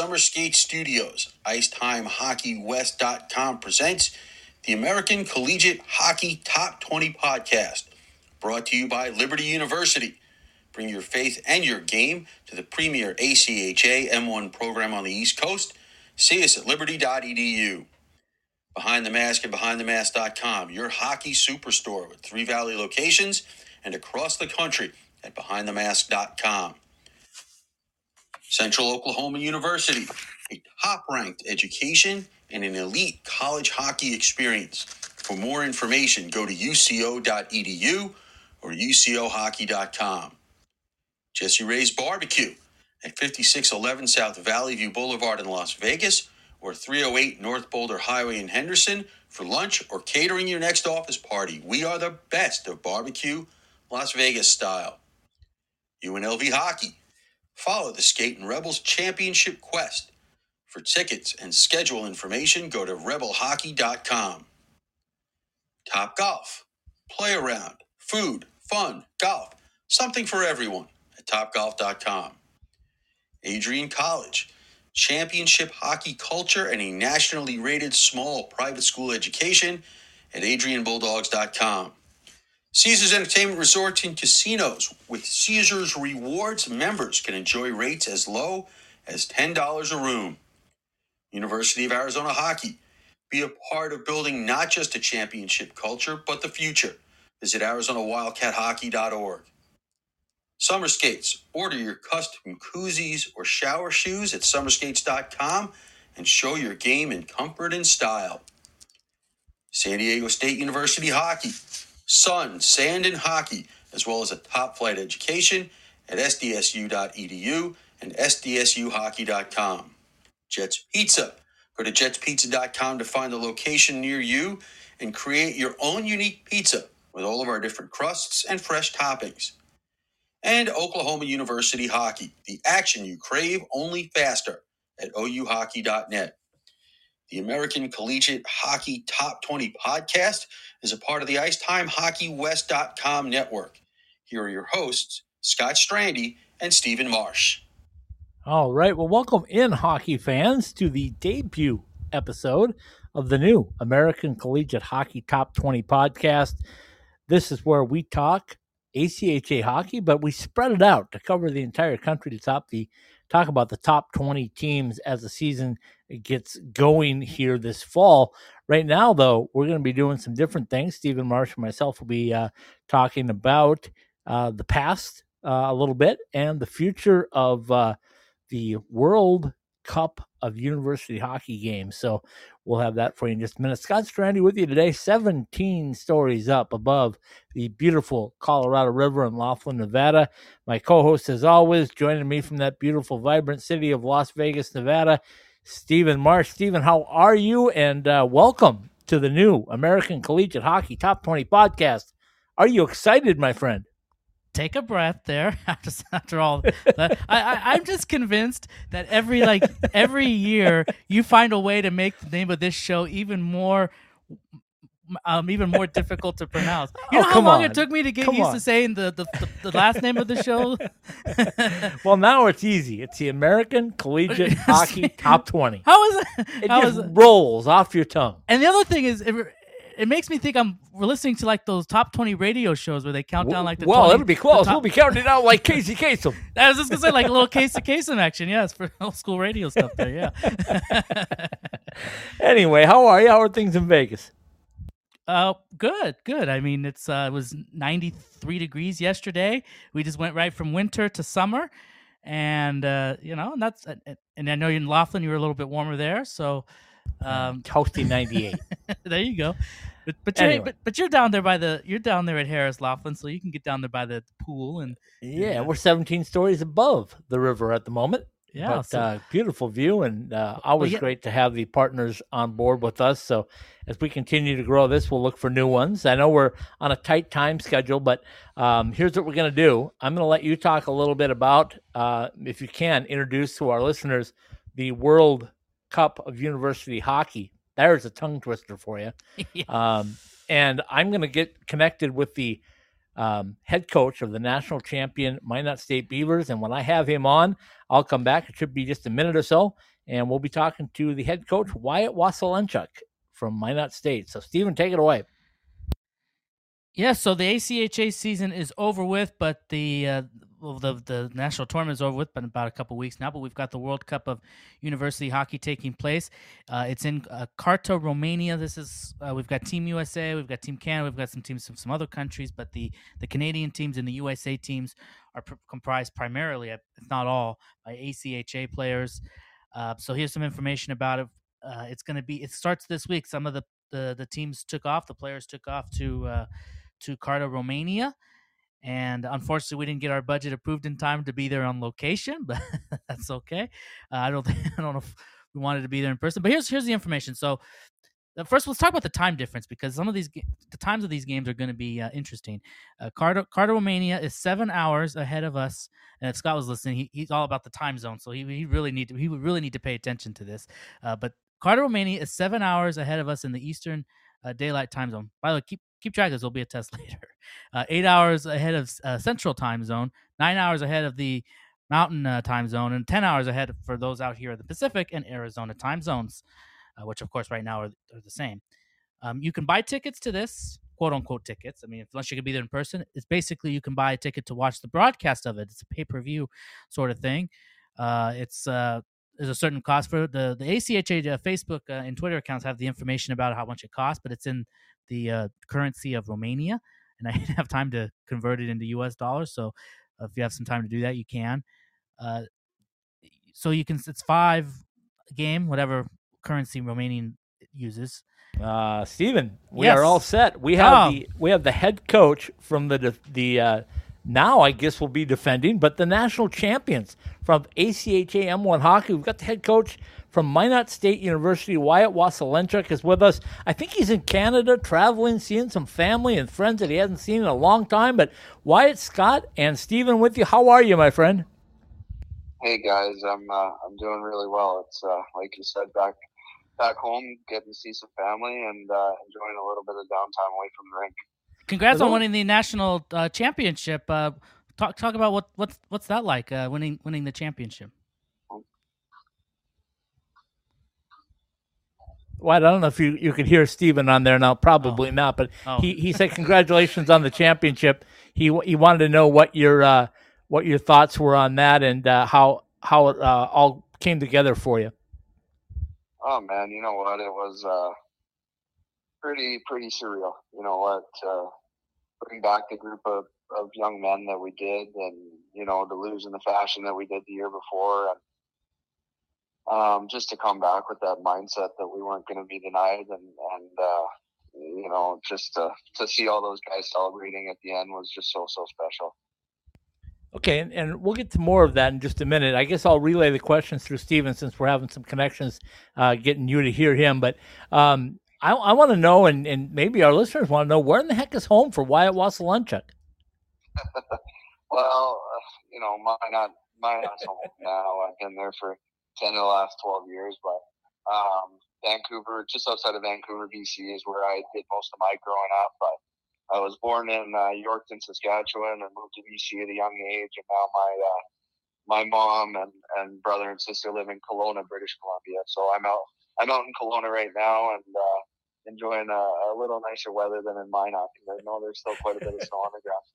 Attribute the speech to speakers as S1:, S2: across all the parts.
S1: Summer Skate Studios, IcetimeHockeyWest.com presents the American Collegiate Hockey Top 20 Podcast, brought to you by Liberty University. Bring your faith and your game to the premier ACHA M1 program on the East Coast. See us at liberty.edu. Behind the Mask and BehindTheMask.com, your hockey superstore with three Valley locations and across the country at BehindTheMask.com. Central Oklahoma University, a top ranked education and an elite college hockey experience. For more information, go to uco.edu or ucohockey.com. Jesse Ray's Barbecue at 5611 South Valley View Boulevard in Las Vegas or 308 North Boulder Highway in Henderson for lunch or catering your next office party. We are the best of barbecue, Las Vegas style. UNLV Hockey. Follow the Skate and Rebels Championship Quest. For tickets and schedule information, go to rebelhockey.com. Top Golf. Play around, food, fun, golf, something for everyone at topgolf.com. Adrian College. Championship hockey culture and a nationally rated small private school education at adrianbulldogs.com. Caesars Entertainment Resorts and Casinos. With Caesars Rewards, members can enjoy rates as low as $10 a room. University of Arizona Hockey. Be a part of building not just a championship culture, but the future. Visit ArizonaWildcatHockey.org. Summer Skates. Order your custom koozies or shower shoes at summerskates.com and show your game in comfort and style. San Diego State University Hockey. Sun, sand, and hockey, as well as a top flight education at sdsu.edu and sdsuhockey.com. Jets Pizza. Go to jetspizza.com to find a location near you and create your own unique pizza with all of our different crusts and fresh toppings. And Oklahoma University Hockey, the action you crave only faster at ouhockey.net. The American Collegiate Hockey Top 20 podcast is a part of the IcetimeHockeyWest.com network. Here are your hosts, Scott Strandy and Stephen Marsh.
S2: All right. Well, welcome in, hockey fans, to the debut episode of the new American Collegiate Hockey Top 20 podcast. This is where we talk ACHA hockey, but we spread it out to cover the entire country to top the talk about the top 20 teams as the season gets going here this fall. Right now, though, we're going to be doing some different things. Stephen Marsh and myself will be uh, talking about uh, the past uh, a little bit and the future of uh, the World Cup of University Hockey Games. So we'll have that for you in just a minute. Scott Strandy with you today, 17 stories up above the beautiful Colorado River in Laughlin, Nevada. My co host, as always, joining me from that beautiful, vibrant city of Las Vegas, Nevada, Stephen Marsh. Stephen, how are you? And uh, welcome to the new American Collegiate Hockey Top 20 podcast. Are you excited, my friend?
S3: take a breath there after, after all. I, i'm just convinced that every like every year you find a way to make the name of this show even more um, even more difficult to pronounce. You
S2: Oh,
S3: know how long
S2: on.
S3: it took me to get
S2: Come
S3: used
S2: on.
S3: to saying the, the, the, the last name of the show?
S2: Well, now it's easy. It's the American Collegiate Hockey Top 20.
S3: How is it?
S2: It
S3: How
S2: just
S3: is it?
S2: rolls off your tongue.
S3: And the other thing is, it, it makes me think I'm we're listening to like those top 20 radio shows where they count down like the
S2: well,
S3: 20
S2: it'll be close.
S3: top-
S2: We'll be counting out like Casey Kasem.
S3: I was just gonna say like a little Casey to case action. Yes, for old school radio stuff there. Yeah.
S2: Anyway, how are you? How are things in Vegas?
S3: Uh, good, good. I mean, it's uh, it was 93 degrees yesterday. We just went right from winter to summer, and uh, you know, and that's and- I know in Laughlin you were a little bit warmer there, so um,
S2: Toasty 98.
S3: there you go. But but you're
S2: Anyway.
S3: but, but you're down there by the you're down there at Harrah's Laughlin, so you can get down there by the pool and
S2: yeah,
S3: Yeah.
S2: we're 17 stories above the river at the moment.
S3: Yeah.
S2: but
S3: so-
S2: uh, beautiful view and uh, always
S3: yeah.
S2: great to have the partners on board with us. So as we continue to grow this, we'll look for new ones. I know we're on a tight time schedule, but um, here's what we're going to do. I'm going to let you talk a little bit about, uh, if you can, introduce to our listeners the World Cup of University Hockey. There's a tongue twister for you. Um, and I'm going to get connected with the um, head coach of the national champion Minot State Beavers. And when I have him on, I'll come back. It should be just a minute or so, and we'll be talking to the head coach Wyatt Waselenchuk from Minot State. So, Stephen, take it away.
S3: Yeah, so the ACHA season is over with, but the uh, well, the the national tournament is over with, but about a couple weeks now. But we've got the World Cup of University Hockey taking place. Uh, it's in uh, Carta, Romania. This is uh, we've got Team USA, we've got Team Canada, we've got some teams from some other countries, but the the Canadian teams and the USA teams are pr- comprised primarily, if not all, by ACHA players. Uh, so here's some information about it. Uh, it's going to be. It starts this week. Some of the, the the teams took off. The players took off to uh, to Carta, Romania and unfortunately we didn't get our budget approved in time to be there on location but that's okay. Uh, i don't think, i don't know if we wanted to be there in person but here's here's the information. So uh, first let's talk about the time difference because some of these the times of these games are going to be uh, interesting. Uh, romania is seven hours ahead of us and if scott was listening he, he's all about the time zone so he, he really need to he would really need to pay attention to this. Uh, but Carta romania is seven hours ahead of us in the eastern uh, daylight time zone. By the way keep keep track of this. There'll be a test later. Uh, eight hours ahead of uh, Central Time Zone, nine hours ahead of the Mountain uh, Time Zone, and ten hours ahead for those out here in the Pacific and Arizona time zones, uh, which of course right now are, are the same. Um, you can buy tickets to this quote unquote tickets. I mean, unless you can be there in person, it's basically you can buy a ticket to watch the broadcast of it. It's a pay per view sort of thing. Uh, it's uh, there's a certain cost for the the ACHA uh, Facebook uh, and Twitter accounts have the information about how much it costs, but it's in the uh, currency of Romania, and I didn't have time to convert it into U.S. dollars. So uh, if you have some time to do that, you can. Uh, so you can it's five game whatever currency Romanian uses.
S2: Uh, Stephen, we yes. are all set. We have oh. the we have the head coach from the the uh, now I guess we'll be defending, but the national champions from ACHA M1 hockey. We've got the head coach from Minot State University. Wyatt Waselenchuk is with us. I think he's in Canada traveling, seeing some family and friends that he hasn't seen in a long time. But Wyatt, Scott, and Stephen with you. How are you, my friend?
S4: Hey guys, I'm uh, I'm doing really well. It's uh, like you said, back back home, getting to see some family and uh, enjoying a little bit of downtime away from the rink.
S3: Congrats on winning the national uh, championship. Uh, talk talk about what what's what's that like uh, winning winning the championship.
S2: Well, I don't know if you, you could hear Stephen on there now. Probably oh. not, but oh. he, he said congratulations on the championship. He he wanted to know what your uh, what your thoughts were on that and uh, how how it uh, all came together for you.
S4: Oh man, you know what? It was uh, pretty pretty surreal. You know what? Bring back the group of, of young men that we did, and you know to lose in the fashion that we did the year before, and um, just to come back with that mindset that we weren't going to be denied, and and uh, you know, just to to see all those guys celebrating at the end was just so so special.
S2: Okay, and, and we'll get to more of that in just a minute. I guess I'll relay the questions through Steven since we're having some connections, uh, getting you to hear him. But um, I, I want to know, and, and maybe our listeners want to know, where in the heck is home for Wyatt Waselenchuk?
S4: well, uh, you know, my not my not home now. I've been there for ten of the last twelve years, but um, Vancouver, just outside of Vancouver, BC, is where I did most of my growing up. But I was born in uh, Yorkton, Saskatchewan, and moved to BC at a young age, and now my uh, my mom and, and brother and sister live in Kelowna, British Columbia. So I'm out I'm out in Kelowna right now, and uh, enjoying a, a, little nicer weather than in Minot because I know there's still quite a bit of snow on the ground.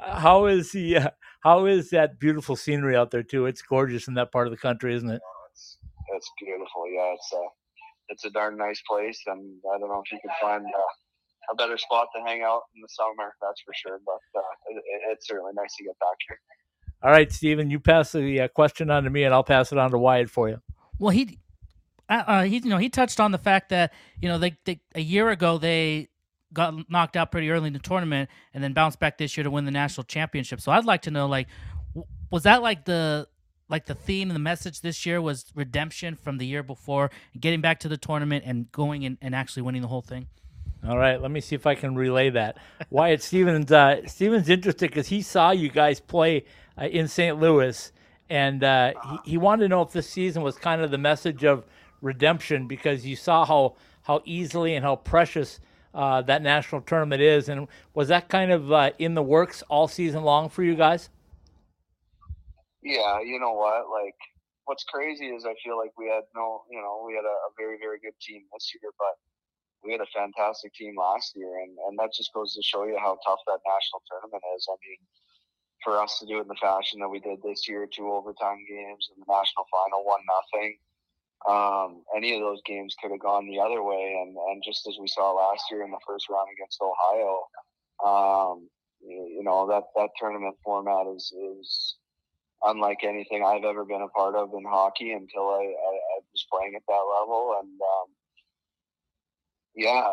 S2: Uh, how is the uh, how is that beautiful scenery out there too? It's gorgeous in that part of the country, isn't it?
S4: Oh, it's, it's beautiful. Yeah, it's a uh, it's a darn nice place, and I don't know if you can find uh, a better spot to hang out in the summer. That's for sure. But uh, it, it's certainly nice to get back here.
S2: All right, Stephen, you pass the uh, question on to me, and I'll pass it on to Wyatt for you.
S3: Well, he uh, uh, he you know he touched on the fact that you know they, they a year ago they got knocked out pretty early in the tournament and then bounced back this year to win the national championship. So I'd like to know like was that like the like the theme and the message this year was redemption from the year before, getting back to the tournament and going and, and actually winning the whole thing.
S2: All right, let me see if I can relay that. Wyatt Stevens, uh, Stevens interested because he saw you guys play uh, in St. Louis, and uh, he, he wanted to know if this season was kind of the message of redemption because you saw how how easily and how precious uh, that national tournament is. And was that kind of uh, in the works all season long for you guys?
S4: Yeah, you know what? Like, what's crazy is I feel like we had no, you know, we had a, a very, very good team this year, but we had a fantastic team last year, and, and that just goes to show you how tough that national tournament is. I mean, for us to do it in the fashion that we did this year, two overtime games and the national final, one nothing. Um, any of those games could have gone the other way, and, and just as we saw last year in the first round against Ohio, um, you know that that tournament format is is unlike anything I've ever been a part of in hockey until I, I, I was playing at that level, and um, yeah,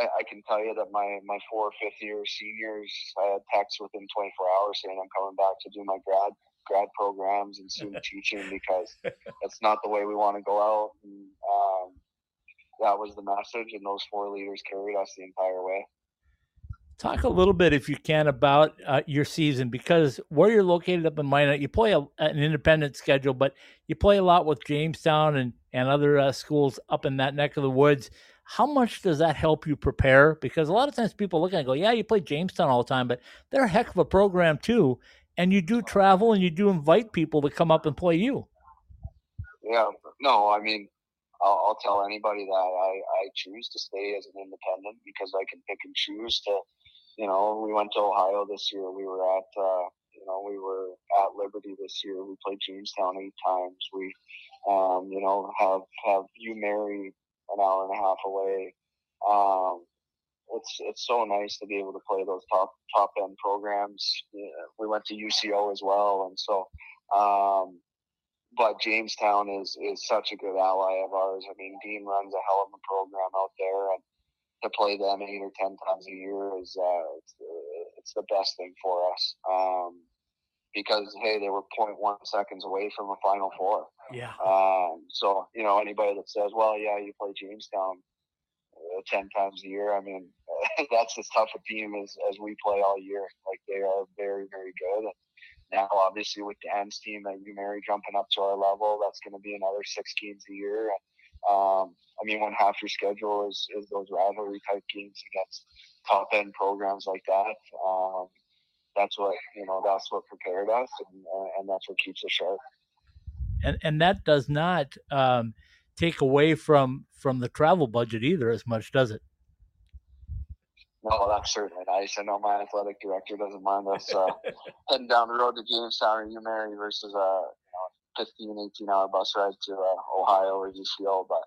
S4: I, I can tell you that my, my four fifth year seniors, I had texts within 24 hours saying I'm coming back to do my grad grad programs and student teaching because that's not the way we want to go out. And, um, that was the message, and those four leaders carried us the entire way.
S2: Talk a little bit, if you can, about uh, your season because where you're located up in Minot, you play a, an independent schedule, but you play a lot with Jamestown and, and other uh, schools up in that neck of the woods how much does that help you prepare? Because a lot of times people look at it and go, yeah, you play Jamestown all the time, but they're a heck of a program too. And you do travel and you do invite people to come up and play you.
S4: Yeah, no, I mean, I'll, I'll tell anybody that I, I choose to stay as an independent because I can pick and choose to, you know, we went to Ohio this year. We were at, uh, you know, we were at Liberty this year. We played Jamestown eight times. We, um, you know, have have UMary an hour and a half away. Um, it's it's so nice to be able to play those top top end programs. We went to UCO as well, and so. Um, but Jamestown is is such a good ally of ours. I mean, Dean runs a hell of a program out there, and to play them eight or ten times a year is uh, it's, it's the best thing for us. Um, because hey, they were 0.1 seconds away from a Final Four.
S2: Yeah.
S4: Um, so you know anybody that says, "Well, yeah, you play Jamestown ten times a year," I mean, that's as tough a team as as we play all year. Like they are very, very good. And now, obviously, with Dan's team that UMary jumping up to our level, that's going to be another six games a year. And um, I mean, when half your schedule is is those rivalry type games against top end programs like that. Um, that's what you know. That's what prepared us, and and that's what keeps us sharp.
S2: And and that does not um, take away from from the travel budget either as much, does it?
S4: No, that's certainly nice. I know my athletic director doesn't mind us uh, heading down the road to Jamestown or UMary versus a you know, 15, 18 hour bus ride to uh, Ohio or UCO. But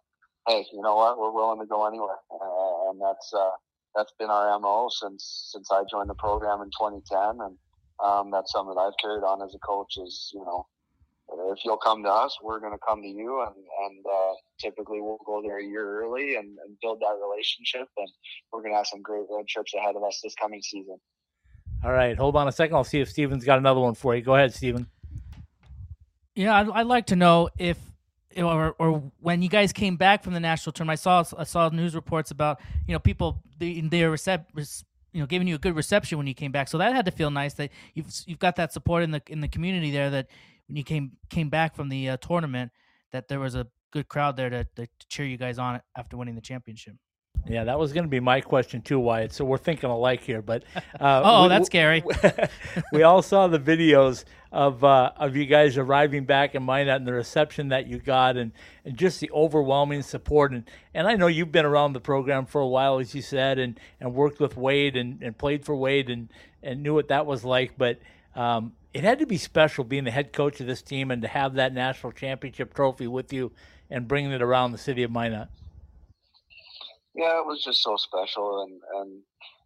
S4: hey, you know what? We're willing to go anywhere, uh, and that's uh, that's been our mo since since I joined the program in 2010, and um, that's something that I've carried on as a coach. Is you know, if you'll come to us, we're going to come to you, and and uh, typically we'll go there a year early and, and build that relationship, and we're going to have some great road trips ahead of us this coming season.
S2: All right, hold on a second. I'll see if Steven's got another one for you. Go ahead, Steven.
S3: Yeah, I'd, I'd like to know if or or when you guys came back from the national tournament, I saw I saw news reports about you know people they, they're recep- you know giving you a good reception when you came back. So that had to feel nice that you've you've got that support in the in the community there. That when you came came back from the uh, tournament, that there was a good crowd there to, to cheer you guys on after winning the championship.
S2: Yeah, that was going to be my question too, Wyatt. So we're thinking alike here. But uh,
S3: oh, we, that's scary.
S2: we all saw the videos of uh, of you guys arriving back in Minot and the reception that you got, and, and just the overwhelming support. And, and I know you've been around the program for a while, as you said, and, and worked with Wade and, and played for Wade and, and knew what that was like. But um, it had to be special being the head coach of this team and to have that national championship trophy with you and bringing it around the city of Minot
S4: yeah, it was just so special, and and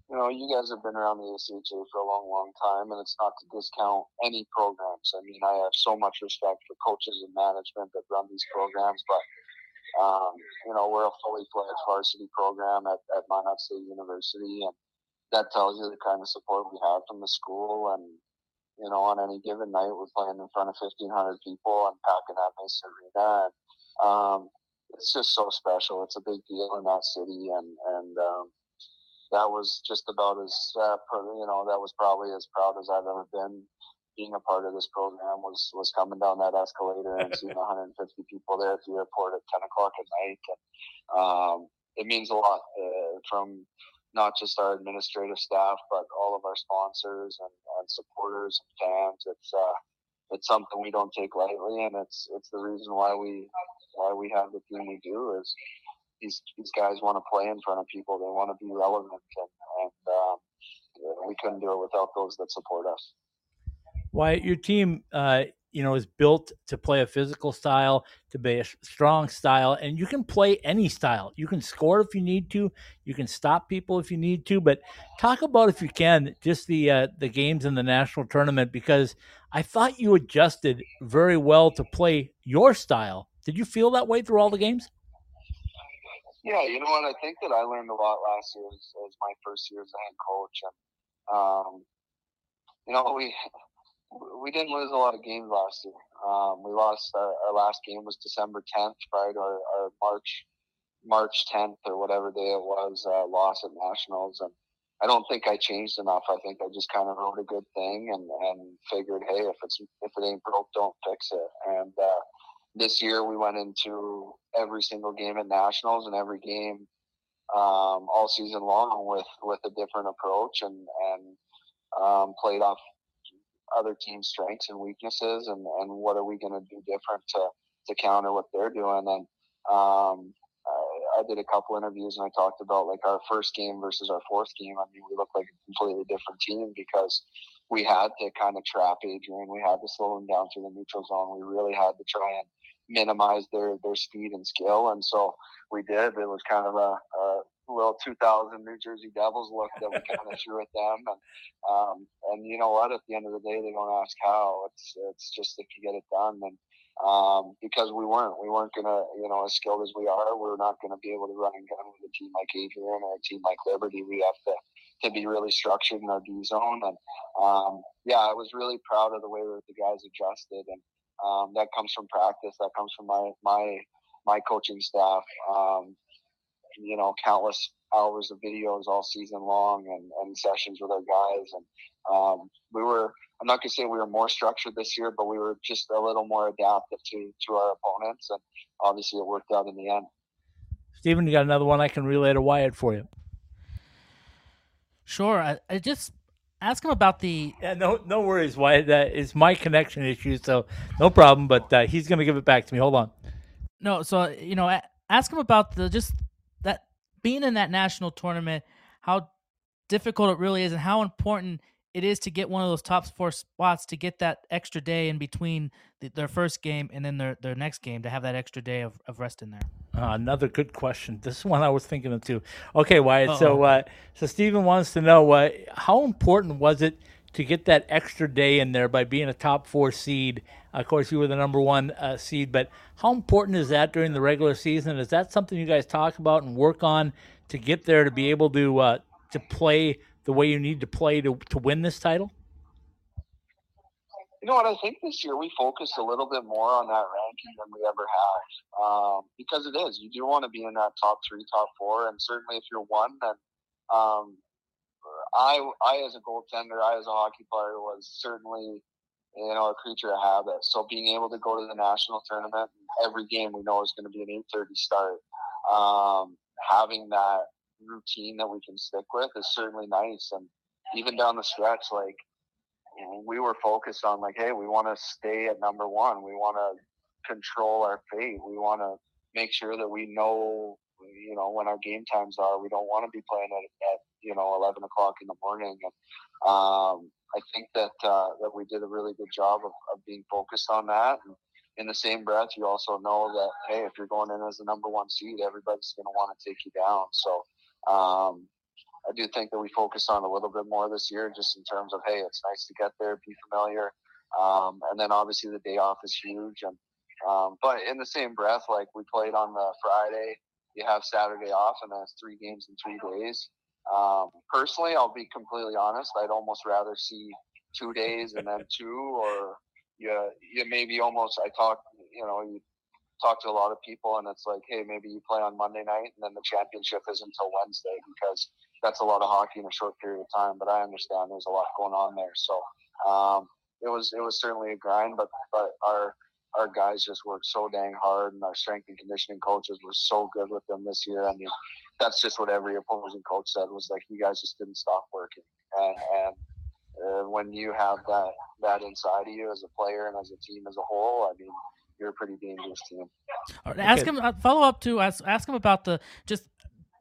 S4: you know, you guys have been around the ACHA for a long, long time, and it's not to discount any programs. I mean, I have so much respect for coaches and management that run these programs, but um, you know, we're a fully fledged varsity program at, at Minot State University, and that tells you the kind of support we have from the school. And you know, on any given night, we're playing in front of fifteen hundred people and packing that nice arena. And, um, it's just so special. It's a big deal in that city, and and um, that was just about as uh, you know that was probably as proud as I've ever been being a part of this program was was coming down that escalator and seeing 150 people there at the airport at 10 o'clock at night. And, um, it means a lot uh, from not just our administrative staff, but all of our sponsors and, and supporters and fans. It's uh, it's something we don't take lightly, and it's it's the reason why we why we have the team we do. Is these these guys want to play in front of people, they want to be relevant, and, and um, we couldn't do it without those that support us.
S2: Why your team, uh, you know, is built to play a physical style, to be a strong style, and you can play any style. You can score if you need to. You can stop people if you need to. But talk about if you can just the uh, the games in the national tournament because I thought you adjusted very well to play your style. Did you feel that way through all the games?
S4: Yeah, you know what? I think that I learned a lot last year as, as my first year as a head coach, and um, you know we we didn't lose a lot of games last year. Um, we lost our, our, last game was December 10th, right? Or, our, March March 10th or whatever day it was, uh, loss at nationals. And I don't think I changed enough. I think I just kind of wrote a good thing and, and figured, hey, if it's if it ain't broke, don't fix it. And uh, this year we went into every single game at nationals and every game um, all season long with with a different approach and and um, played off other teams' strengths and weaknesses, and, and what are we going to do different to, to counter what they're doing. And um, I, I did a couple interviews and I talked about like our first game versus our fourth game. I mean, we looked like a completely different team because we had to kind of trap Adrian. We had to slow him down through the neutral zone. We really had to try and minimize their their speed and skill, and so we did. It was kind of a, a little 2000 New Jersey Devils look that we kind of threw at them. And, um, and you know what? At the end of the day, they don't ask how. It's it's just if you get it done. And um, because we weren't, we weren't gonna, you know, as skilled as we are, we're not gonna be able to run and gun with a team like Adrian or a team like Liberty. We have to to be really structured in our D zone. And um, yeah, I was really proud of the way that the guys adjusted, and um, that comes from practice. That comes from my my my coaching staff. Um, you know, countless hours of videos all season long and, and sessions with our guys. And um, we were, I'm not going to say we were more structured this year, but we were just a little more adaptive to, to our opponents. And obviously it worked out in the end.
S2: Stephen, you got another one I can relay to Wyatt for you.
S3: Sure. I, I just ask him about the.
S2: Yeah, no, no worries. Wyatt, that is my connection issue, so no problem. But uh, he's going to give it back to me. Hold on.
S3: No, so you know, ask him about the just being in that national tournament, how difficult it really is, and how important it is to get one of those top four spots to get that extra day in between the, their first game and then their, their next game to have that extra day of, of rest in there.
S2: Uh, another good question. This is one I was thinking of too. Okay, Wyatt. Uh-oh. So, uh, so Stephen wants to know uh, how important was it to get that extra day in there by being a top four seed. Of course, you were the number one uh, seed, but how important is that during the regular season? Is that something you guys talk about and work on to get there to be able to uh, to play the way you need to play to to win this title?
S4: You know what? I think this year we focused a little bit more on that ranking than we ever have, um, because it is. You do want to be in that top three, top four, and certainly if you're one, then um, I, I as a goaltender, I as a hockey player was certainly, you know, a creature of habit. So being able to go to the national tournament, every game we know is going to be an eight thirty start. Um, having that routine that we can stick with is certainly nice. And even down the stretch, like we were focused on, like, hey, we want to stay at number one. We want to control our fate. We want to make sure that we know you know when our game times are. We don't want to be playing at, at you know eleven o'clock in the morning. And um, I think that uh, that we did a really good job of, of being focused on that. And in the same breath, you also know that hey, if you're going in as the number one seed, everybody's going to want to take you down. So. Um, I do think that we focused on a little bit more this year, just in terms of hey, it's nice to get there, be familiar, um, and then obviously the day off is huge. And um, but in the same breath, like we played on the Friday, you have Saturday off, and that's three games in three days. Um, personally, I'll be completely honest. I'd almost rather see two days and then two, or you, you maybe almost. I talk, you know, you talk to a lot of people, and it's like, hey, maybe you play on Monday night, and then the championship is until Wednesday because that's a lot of hockey in a short period of time. But I understand there's a lot going on there, so um, it was it was certainly a grind. But but our our guys just worked so dang hard, and our strength and conditioning coaches were so good with them this year. I mean, that's just what every opposing coach said was like, you guys just didn't stop working, and, and uh, when you have that that inside of you as a player and as a team as a whole, I mean, you're a pretty dangerous team.
S3: Right, ask okay. him. Uh, follow up to ask ask him about the just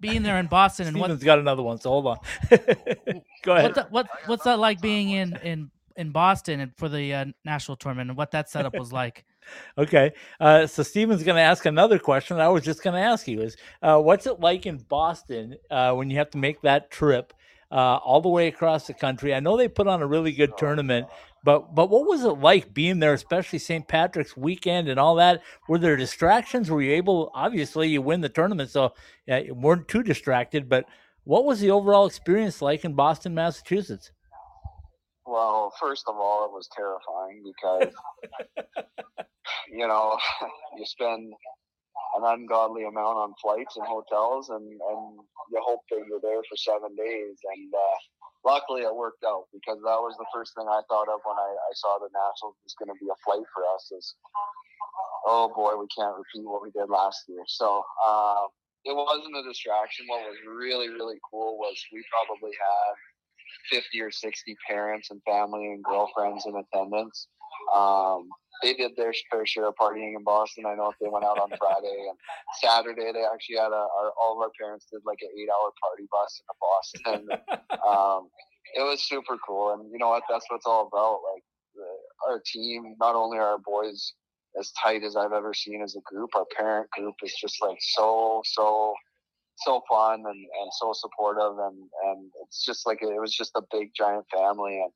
S3: being there in Boston and
S2: Steven's what, got another one. So hold on. Go ahead.
S3: What, the, what what's that like being in in in Boston and for the uh, national tournament and what that setup was like?
S2: Okay, uh, so Steven's going to ask another question. I was just going to ask you is uh, what's it like in Boston uh, when you have to make that trip? Uh, all the way across the country. I know they put on a really good tournament, but but what was it like being there, especially St. Patrick's weekend and all that? Were there distractions? Were you able? Obviously, you win the tournament, so yeah, you weren't too distracted. But what was the overall experience like in Boston, Massachusetts?
S4: Well, first of all, it was terrifying because you know you spend an ungodly amount on flights and hotels, and and you hope that you're there for seven days. And uh, luckily, it worked out because that was the first thing I thought of when I, I saw the Nationals was going to be a flight for us. Is oh boy, we can't repeat what we did last year. So uh, it wasn't a distraction. What was really really cool was we probably had 50 or 60 parents and family and girlfriends in attendance. Um, they did their fair share of partying in Boston. I know if they went out on Friday and Saturday, they actually had a, our, all of our parents did like an eight hour party bus in Boston. um, it was super cool. And you know what? That's what it's all about. Like the, our team, not only are our boys as tight as I've ever seen as a group, our parent group is just like so, so so fun and, and so supportive and, and it's just like it was just a big giant family and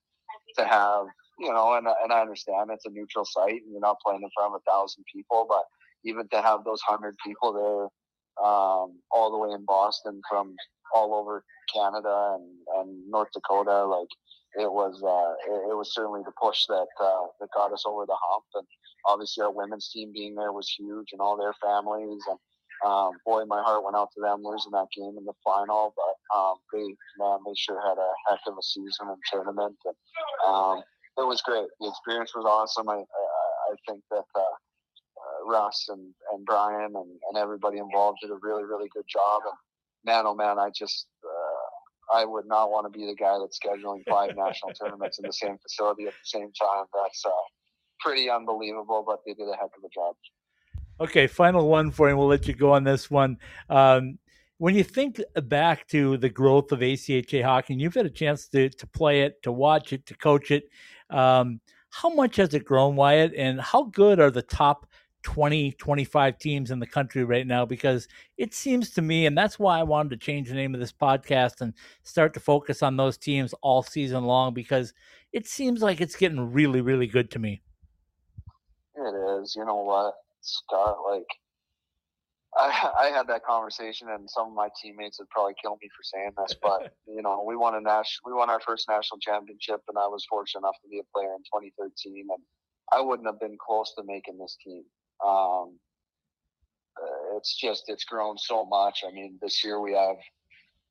S4: to have you know and, and I understand it's a neutral site and you're not playing in front of a thousand people but even to have those hundred people there um, all the way in Boston from all over Canada and, and North Dakota like it was uh, it, it, was certainly the push that uh, that got us over the hump and obviously our women's team being there was huge and all their families and um, boy, my heart went out to them losing that game in the final, but um, they man, they sure had a heck of a season and tournament, and um, it was great. The experience was awesome. I I, I think that uh, uh, Russ and, and Brian and, and everybody involved did a really really good job. And man, oh man, I just uh, I would not want to be the guy that's scheduling five national tournaments in the same facility at the same time. That's uh, pretty unbelievable, but they did a heck of a job.
S2: Okay, final one for you. We'll let you go on this one. Um, when you think back to the growth of ACHA hockey, and you've had a chance to to play it, to watch it, to coach it, um, how much has it grown, Wyatt? And how good are the top 20, 25 teams in the country right now? Because it seems to me, and that's why I wanted to change the name of this podcast and start to focus on those teams all season long, because it seems like it's getting really, really good to me.
S4: It is. You know what? Scott, like I, I had that conversation, and some of my teammates would probably kill me for saying this, but you know, we won a national, we won our first national championship, and I was fortunate enough to be a player in 2013, and I wouldn't have been close to making this team. Um, uh, it's just it's grown so much. I mean, this year we have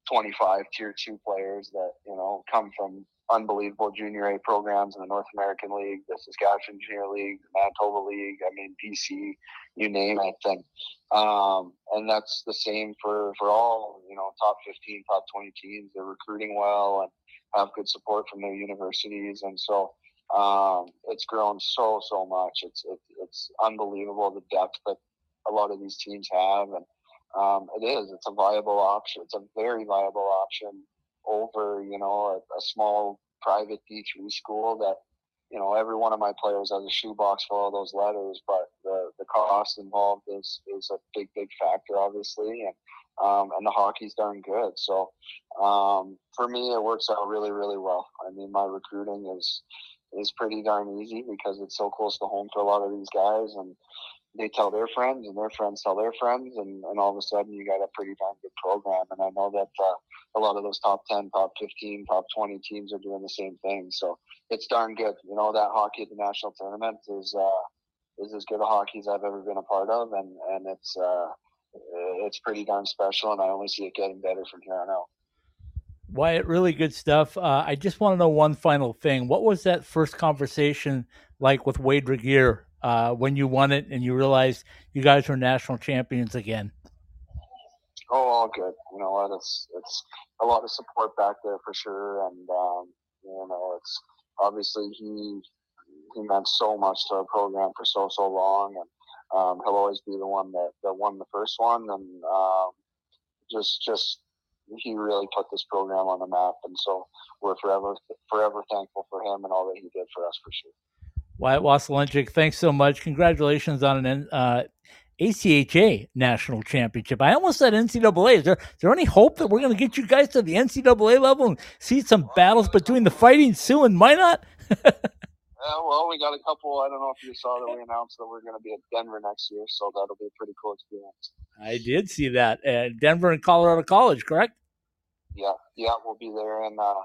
S4: 25 tier two players that you know come from unbelievable junior A programs in the North American League, the Saskatchewan Junior League, the Manitoba League. I mean, BC, you name it. And um, and that's the same for for all you know top 15, top 20 teams. They're recruiting well and have good support from their universities, and so um, it's grown so so much. It's it, it's unbelievable the depth that a lot of these teams have, and um, it is. It's a viable option. It's a very viable option over, you know, a, a small private D3 school that, you know, every one of my players has a shoebox for all those letters, but the, the cost involved is, is a big, big factor, obviously. And, um, and the hockey's darn good. So, um, for me, it works out really, really well. I mean, my recruiting is, is pretty darn easy because it's so close to home for a lot of these guys. And, they tell their friends and their friends tell their friends and, and all of a sudden you got a pretty darn good program. And i know that uh, a lot of those top 10 top 15 top 20 teams are doing the same thing. So it's darn good. You know that hockey at the national tournament is uh, is as good a hockey as i've ever been a part of. And and it's uh, it's pretty darn special and i only see it getting better from here on out.
S2: Wyatt, really good stuff. Uh, I just want to know one final thing. What was that first conversation like with Wade Regier uh, when you won it and you realized you guys were national champions again?
S4: Oh, all good. You know what? It's it's a lot of support back there for sure, and um, you know it's obviously he he meant so much to our program for so so long, and um, he'll always be the one that, that won the first one, and um, just just he really put this program on the map, and so we're forever forever thankful for him and all that he did for us for sure.
S2: Wyatt Waselenchuk, thanks so much. Congratulations on an uh, ACHA national championship. I almost said NCAA. Is there, is there any hope that we're going to get you guys to the NCAA level and see some battles between the Fighting Sioux and Minot?
S4: uh, well, we got a couple. I don't know if you saw that we announced that we're going to be at Denver next year, so that'll be a pretty cool experience.
S2: I did see that. Uh, Denver and Colorado College, correct?
S4: Yeah, yeah, we'll be there And uh,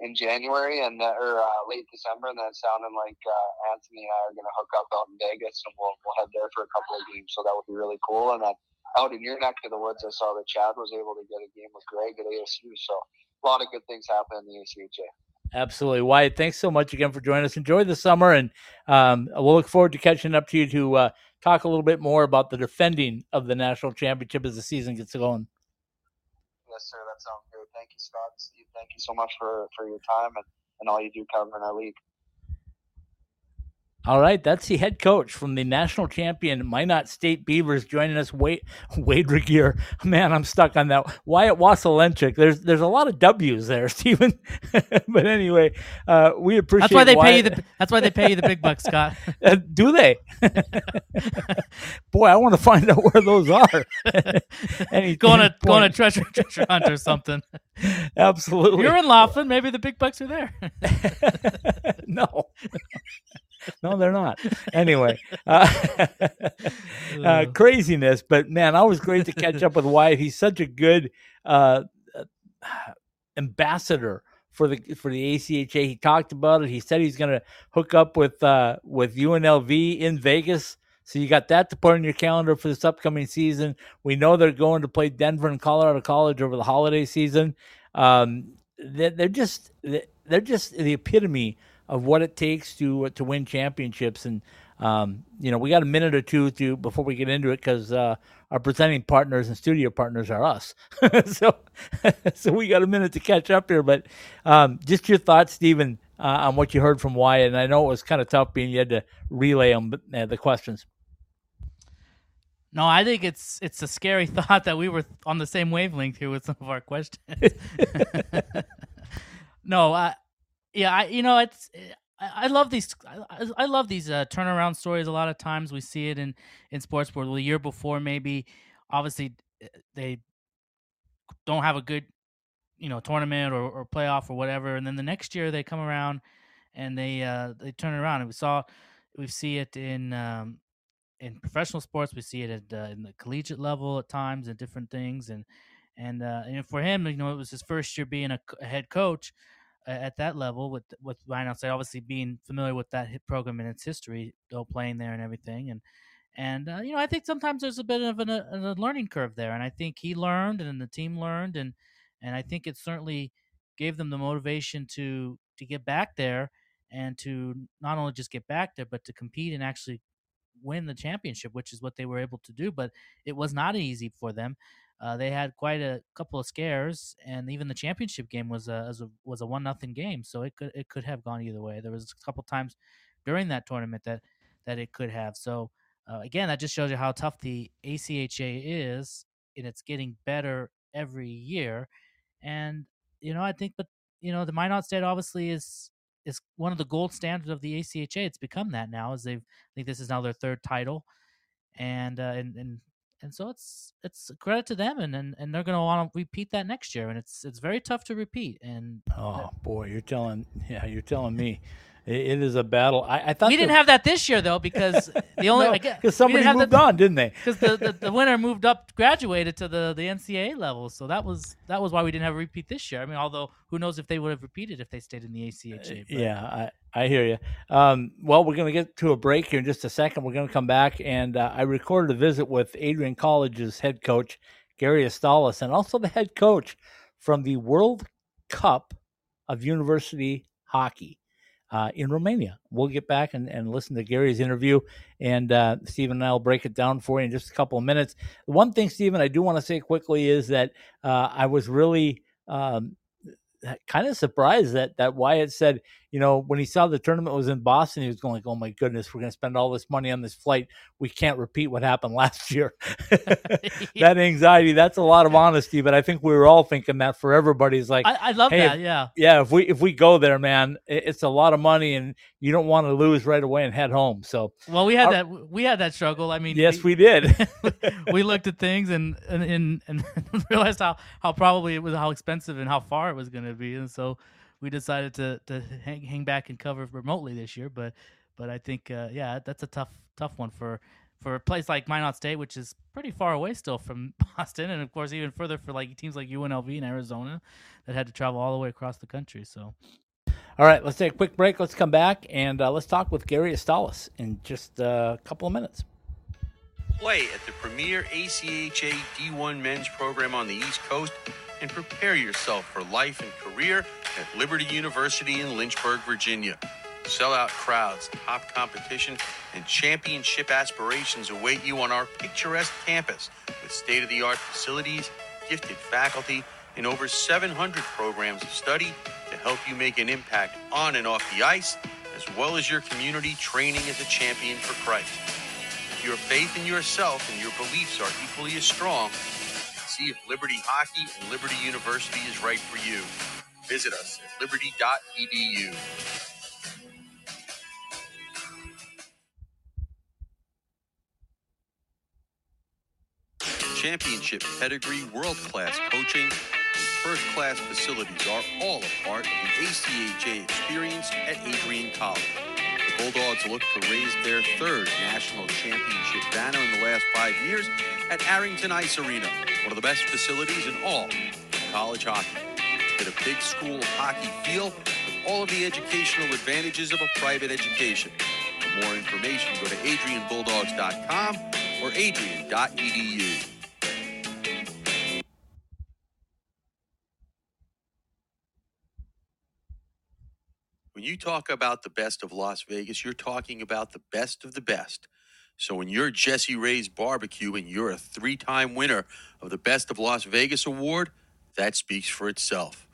S4: in January and uh, or uh, late December, and then sounding like uh, Anthony and I are going to hook up out in Vegas, and we'll we'll head there for a couple of games. So that would be really cool. And then out in your neck of the woods, I saw that Chad was able to get a game with Greg at ASU. So a lot of good things happen in the ACHA.
S2: Absolutely, Wyatt. Thanks so much again for joining us. Enjoy the summer, and um, we'll look forward to catching up to you to uh, talk a little bit more about the defending of the national championship as the season gets going.
S4: Yes, sir. That sounds. Thank you, Scott. Steve, thank you so much for, for your time and, and all you do covering our league.
S2: All right, that's the head coach from the national champion Minot State Beavers joining us. Wade Wade Regier. Man, I'm stuck on that. Wyatt Waselenchuk. There's there's a lot of W's there, Stephen. but anyway, uh, we appreciate.
S3: That's why they
S2: Wyatt.
S3: pay you the. That's why they pay you the big bucks, Scott.
S2: Uh, do they? Boy, I want to find out where those are. Any
S3: go on a go on a treasure treasure hunt or something.
S2: Absolutely.
S3: You're in Laughlin. Maybe the big bucks are there.
S2: no. no, they're not. Anyway, uh, uh, craziness. But man, always great to catch up with Wyatt. He's such a good uh, ambassador for the for the ACHA. He talked about it. He said he's going to hook up with uh, with UNLV in Vegas. So you got that to put on your calendar for this upcoming season. We know they're going to play Denver and Colorado College over the holiday season. Um, they're, they're just they're just the epitome of what it takes to to win championships. And um, you know, we got a minute or two to before we get into it because uh, our presenting partners and studio partners are us. so so we got a minute to catch up here. But um, just your thoughts, Stephen, uh, on what you heard from Wyatt. And I know it was kind of tough being you had to relay them uh, the questions.
S3: No, I think it's it's a scary thought that we were on the same wavelength here with some of our questions. no, I, yeah, I you know it's I, I love these I, I love these uh, turnaround stories. A lot of times we see it in in sports where the year before maybe obviously uh, they don't have a good you know tournament or, or playoff or whatever, and then the next year they come around and they uh, they turn around. And we saw we see it in um, in professional sports. We see it at uh, in the collegiate level at times and different things. And and uh, and for him, you know, it was his first year being a, a head coach at that level with with Ryan State, obviously being familiar with that hit program and its history, though playing there and everything. And and uh, you know, I think sometimes there's a bit of an, a, a learning curve there, and I think he learned and the team learned, and and I think it certainly gave them the motivation to to get back there and to not only just get back there, but to compete and actually win the championship, which is what they were able to do. But it was not easy for them. Uh, they had quite a couple of scares, and even the championship game was a, was a was a one nothing game. So it could it could have gone either way. There was a couple times during that tournament that that it could have. So uh, again, that just shows you how tough the ACHA is, and it's getting better every year. And you know, I think, but you know, the Minot State obviously is is one of the gold standards of the ACHA. It's become that now, as they've I think this is now their third title, and uh, and and and so it's it's a credit to them, and and, and they're going to want to repeat that next year, and it's it's very tough to repeat. And
S2: Oh boy, you're telling yeah, you're telling me it, it is a battle. I, I thought
S3: we didn't have that this year though, because the only
S2: because somebody moved on, didn't they?
S3: Because the, the, the winner moved up, graduated to the the NCAA level, so that was that was why we didn't have a repeat this year. I mean, although who knows if they would have repeated if they stayed in the ACHA. But.
S2: Yeah, I, I hear you. Um, well, we're going to get to a break here in just a second. We're going to come back, and uh, I recorded a visit with Adrian College's head coach Gary Astalos, and also the head coach from the World Cup of University Hockey. Uh, in Romania. We'll get back and, and listen to Gary's interview, and uh, Stephen and I will break it down for you in just a couple of minutes. One thing, Stephen, I do want to say quickly is that uh, I was really um, kind of surprised that that Wyatt said, you know, when he saw the tournament was in Boston, he was going like, "Oh my goodness, we're going to spend all this money on this flight. We can't repeat what happened last year." that anxiety, that's a lot of honesty, but I think we were all thinking that for everybody's like,
S3: I, I love
S2: hey,
S3: that.
S2: if-
S3: Yeah.
S2: yeah, if we if we go there, man, it- it's a lot of money, and you don't want to lose right away and head home. So
S3: Well, we had
S2: Our-
S3: that. We had that struggle. I mean,
S2: yes, we did.
S3: we looked at things and and and, and realized how how probably it was how expensive and how far it was going to be, and so we decided to to hang, hang back and cover remotely this year. But but I think uh, yeah, that's a tough tough one for for a place like Minot State, which is pretty far away still from Boston, and of course even further for like teams like UNLV and Arizona that had to travel all the way across the country. So
S2: All right, let's take a quick break. Let's come back and uh, let's talk with Gary Astalos in just uh, a couple of minutes.
S1: Play at the premier ACHA D1 men's program on the East Coast and prepare yourself for life and career at Liberty University in Lynchburg, Virginia. Sellout crowds, top competition, and championship aspirations await you on our picturesque campus with state of the art facilities, gifted faculty, and over 700 programs of study to help you make an impact on and off the ice, as well as your community training as a champion for Christ. If your faith in yourself and your beliefs are equally as strong, see if Liberty Hockey and Liberty University is right for you. Visit us at liberty.edu. Championship pedigree, world class coaching, and first class facilities are all a part of the ACHA experience at Adrian College. The Bulldogs look to raise their third national championship banner in the last five years at Arrington Ice Arena, one of the best facilities in all college hockey. Get a big school hockey feel all of the educational advantages of a private education. For more information, go to adrianbulldogs.com or adrian.edu. When you talk about the best of Las Vegas, you're talking about the best of the best. So when you're Jessie Rae's Barbecue and you're a three time winner of the Best of Las Vegas award, that speaks for itself.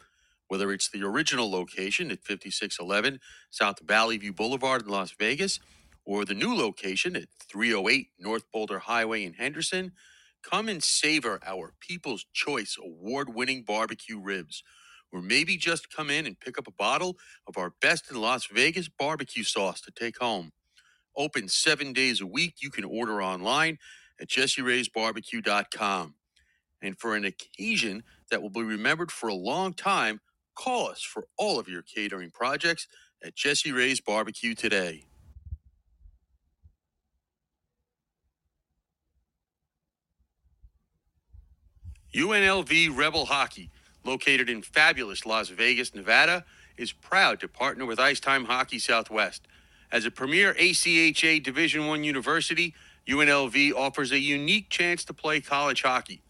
S1: Whether it's the original location at 5611 South Valley View Boulevard in Las Vegas or the new location at 308 North Boulder Highway in Henderson, come and savor our People's Choice award winning barbecue ribs. Or maybe just come in and pick up a bottle of our best in Las Vegas barbecue sauce to take home. Open seven days a week. You can order online at jesseraysbarbecue.com. And for an occasion that will be remembered for a long time, call us for all of your catering projects at Jessie Rae's Barbecue today. UNLV Rebel Hockey, located in fabulous Las Vegas, Nevada, is proud to partner with Ice Time Hockey Southwest. As a premier ACHA Division I university, UNLV offers a unique chance to play college hockey.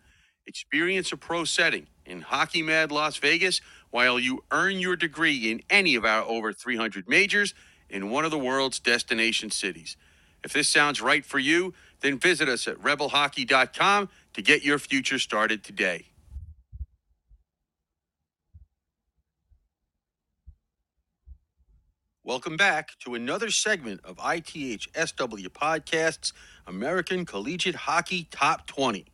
S1: Experience a pro setting in Hockey Mad Las Vegas while you earn your degree in any of our over 300 majors in one of the world's destination cities. If this sounds right for you, then visit us at rebelhockey.com to get your future started today. Welcome back to another segment of ITHSW Podcast's American Collegiate Hockey Top 20.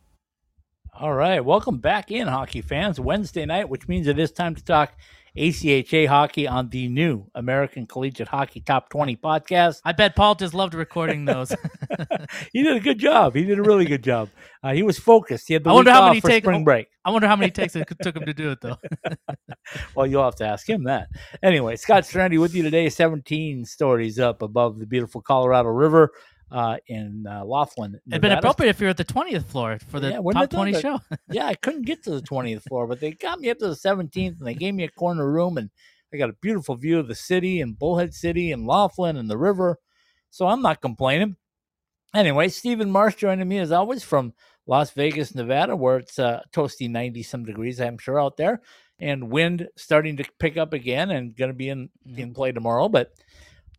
S2: All right, welcome back in, hockey fans. Wednesday night, which means it is time to talk ACHA hockey on the new American Collegiate Hockey Top 20 podcast.
S3: I bet Paul just loved recording those.
S2: he did a good job. He did a really good job. Uh, he was focused. He had the
S3: I wonder
S2: week
S3: how
S2: off
S3: many
S2: spring break.
S3: I wonder how many takes it took him to do it though.
S2: Well, you'll have to ask him that. Anyway, Scott Strandy with you today. 17 stories up above the beautiful Colorado River uh, in uh, Laughlin.
S3: It'd been appropriate if you're at the twentieth floor for the
S2: Yeah,
S3: top twenty
S2: done
S3: show.
S2: yeah, I couldn't get to the 20th floor, but they got me up to the 17th and they gave me a corner room and I got a beautiful view of the city and Bullhead City and Laughlin and the river. So I'm not complaining. anyway, Stephen Marsh joining me as always from Las Vegas, Nevada, where it's uh, toasty 90 some degrees, I'm sure, out there, and wind starting to pick up again and going to be in, in play tomorrow. But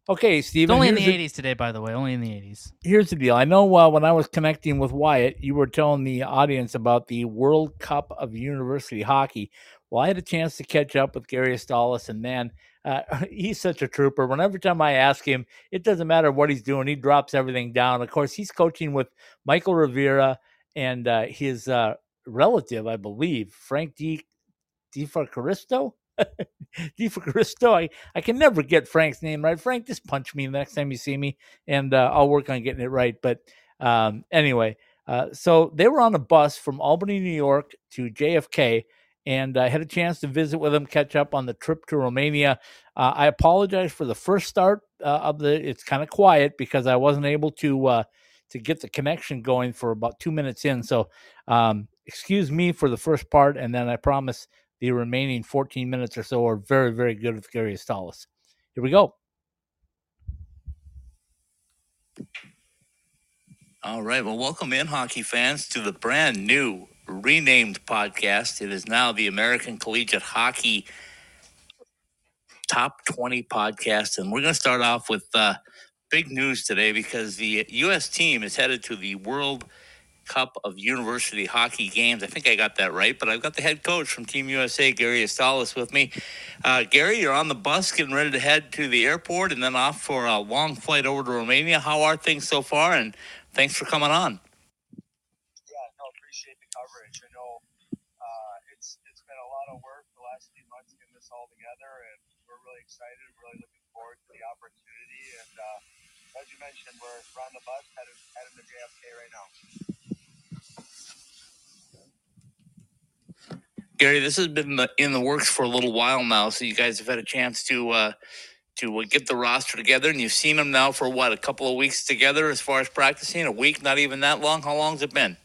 S2: okay.
S3: It's only in the
S2: here's
S3: 80s today, by the way. Only in the 80s.
S2: here's the deal. I know uh, when I was connecting with Wyatt, you were telling the audience about the World Cup of University Hockey. Well, I had a chance to catch up with Gary Astalos, and man, uh, he's such a trooper. Whenever time I ask him, it doesn't matter what he's doing; he drops everything down. Of course, he's coaching with Michael Rivera and uh, his uh, relative, I believe, Frank D. DiFrancaristo. DiFrancaristo. I, I can never get Frank's name right. Frank, just punch me the next time you see me, and uh, I'll work on getting it right. But um, anyway, uh, so they were on a bus from Albany, New York to JFK, and I had a chance to visit with them, catch up on the trip to Romania. Uh, I apologize for the first start uh, of the. It's kind of quiet because I wasn't able to uh, to get the connection going for about two minutes in. So, um, excuse me for the first part, and then I promise the remaining 14 minutes or so are very, very good with Gary Astalos. Here we go. All right. Well, welcome in, hockey fans, to the brand new renamed podcast. It is now the American Collegiate Hockey Top 20 podcast. And we're going to start off with uh, big news today because the U.S. team is headed to the World Cup of University Hockey Games. I think I got that right, but I've got the head coach from Team USA, Gary Astalos, with me. Uh, Gary, you're on the bus getting ready to head to the airport and then off for a long flight over to Romania. How are things so far? And thanks for coming on.
S5: Yeah, no, appreciate the coverage. I know uh, it's it's been a lot of work the last few months getting this all together, and we're really excited. Really looking forward to the opportunity. And uh, as you mentioned, we're, on the bus headed heading to JFK right now.
S2: Gary, this has been in the works for a little while now, so you guys have had a chance to uh, to uh, get the roster together, and you've seen them now for what a couple of weeks together as far as practicing. A week, not even that long. How long's it been?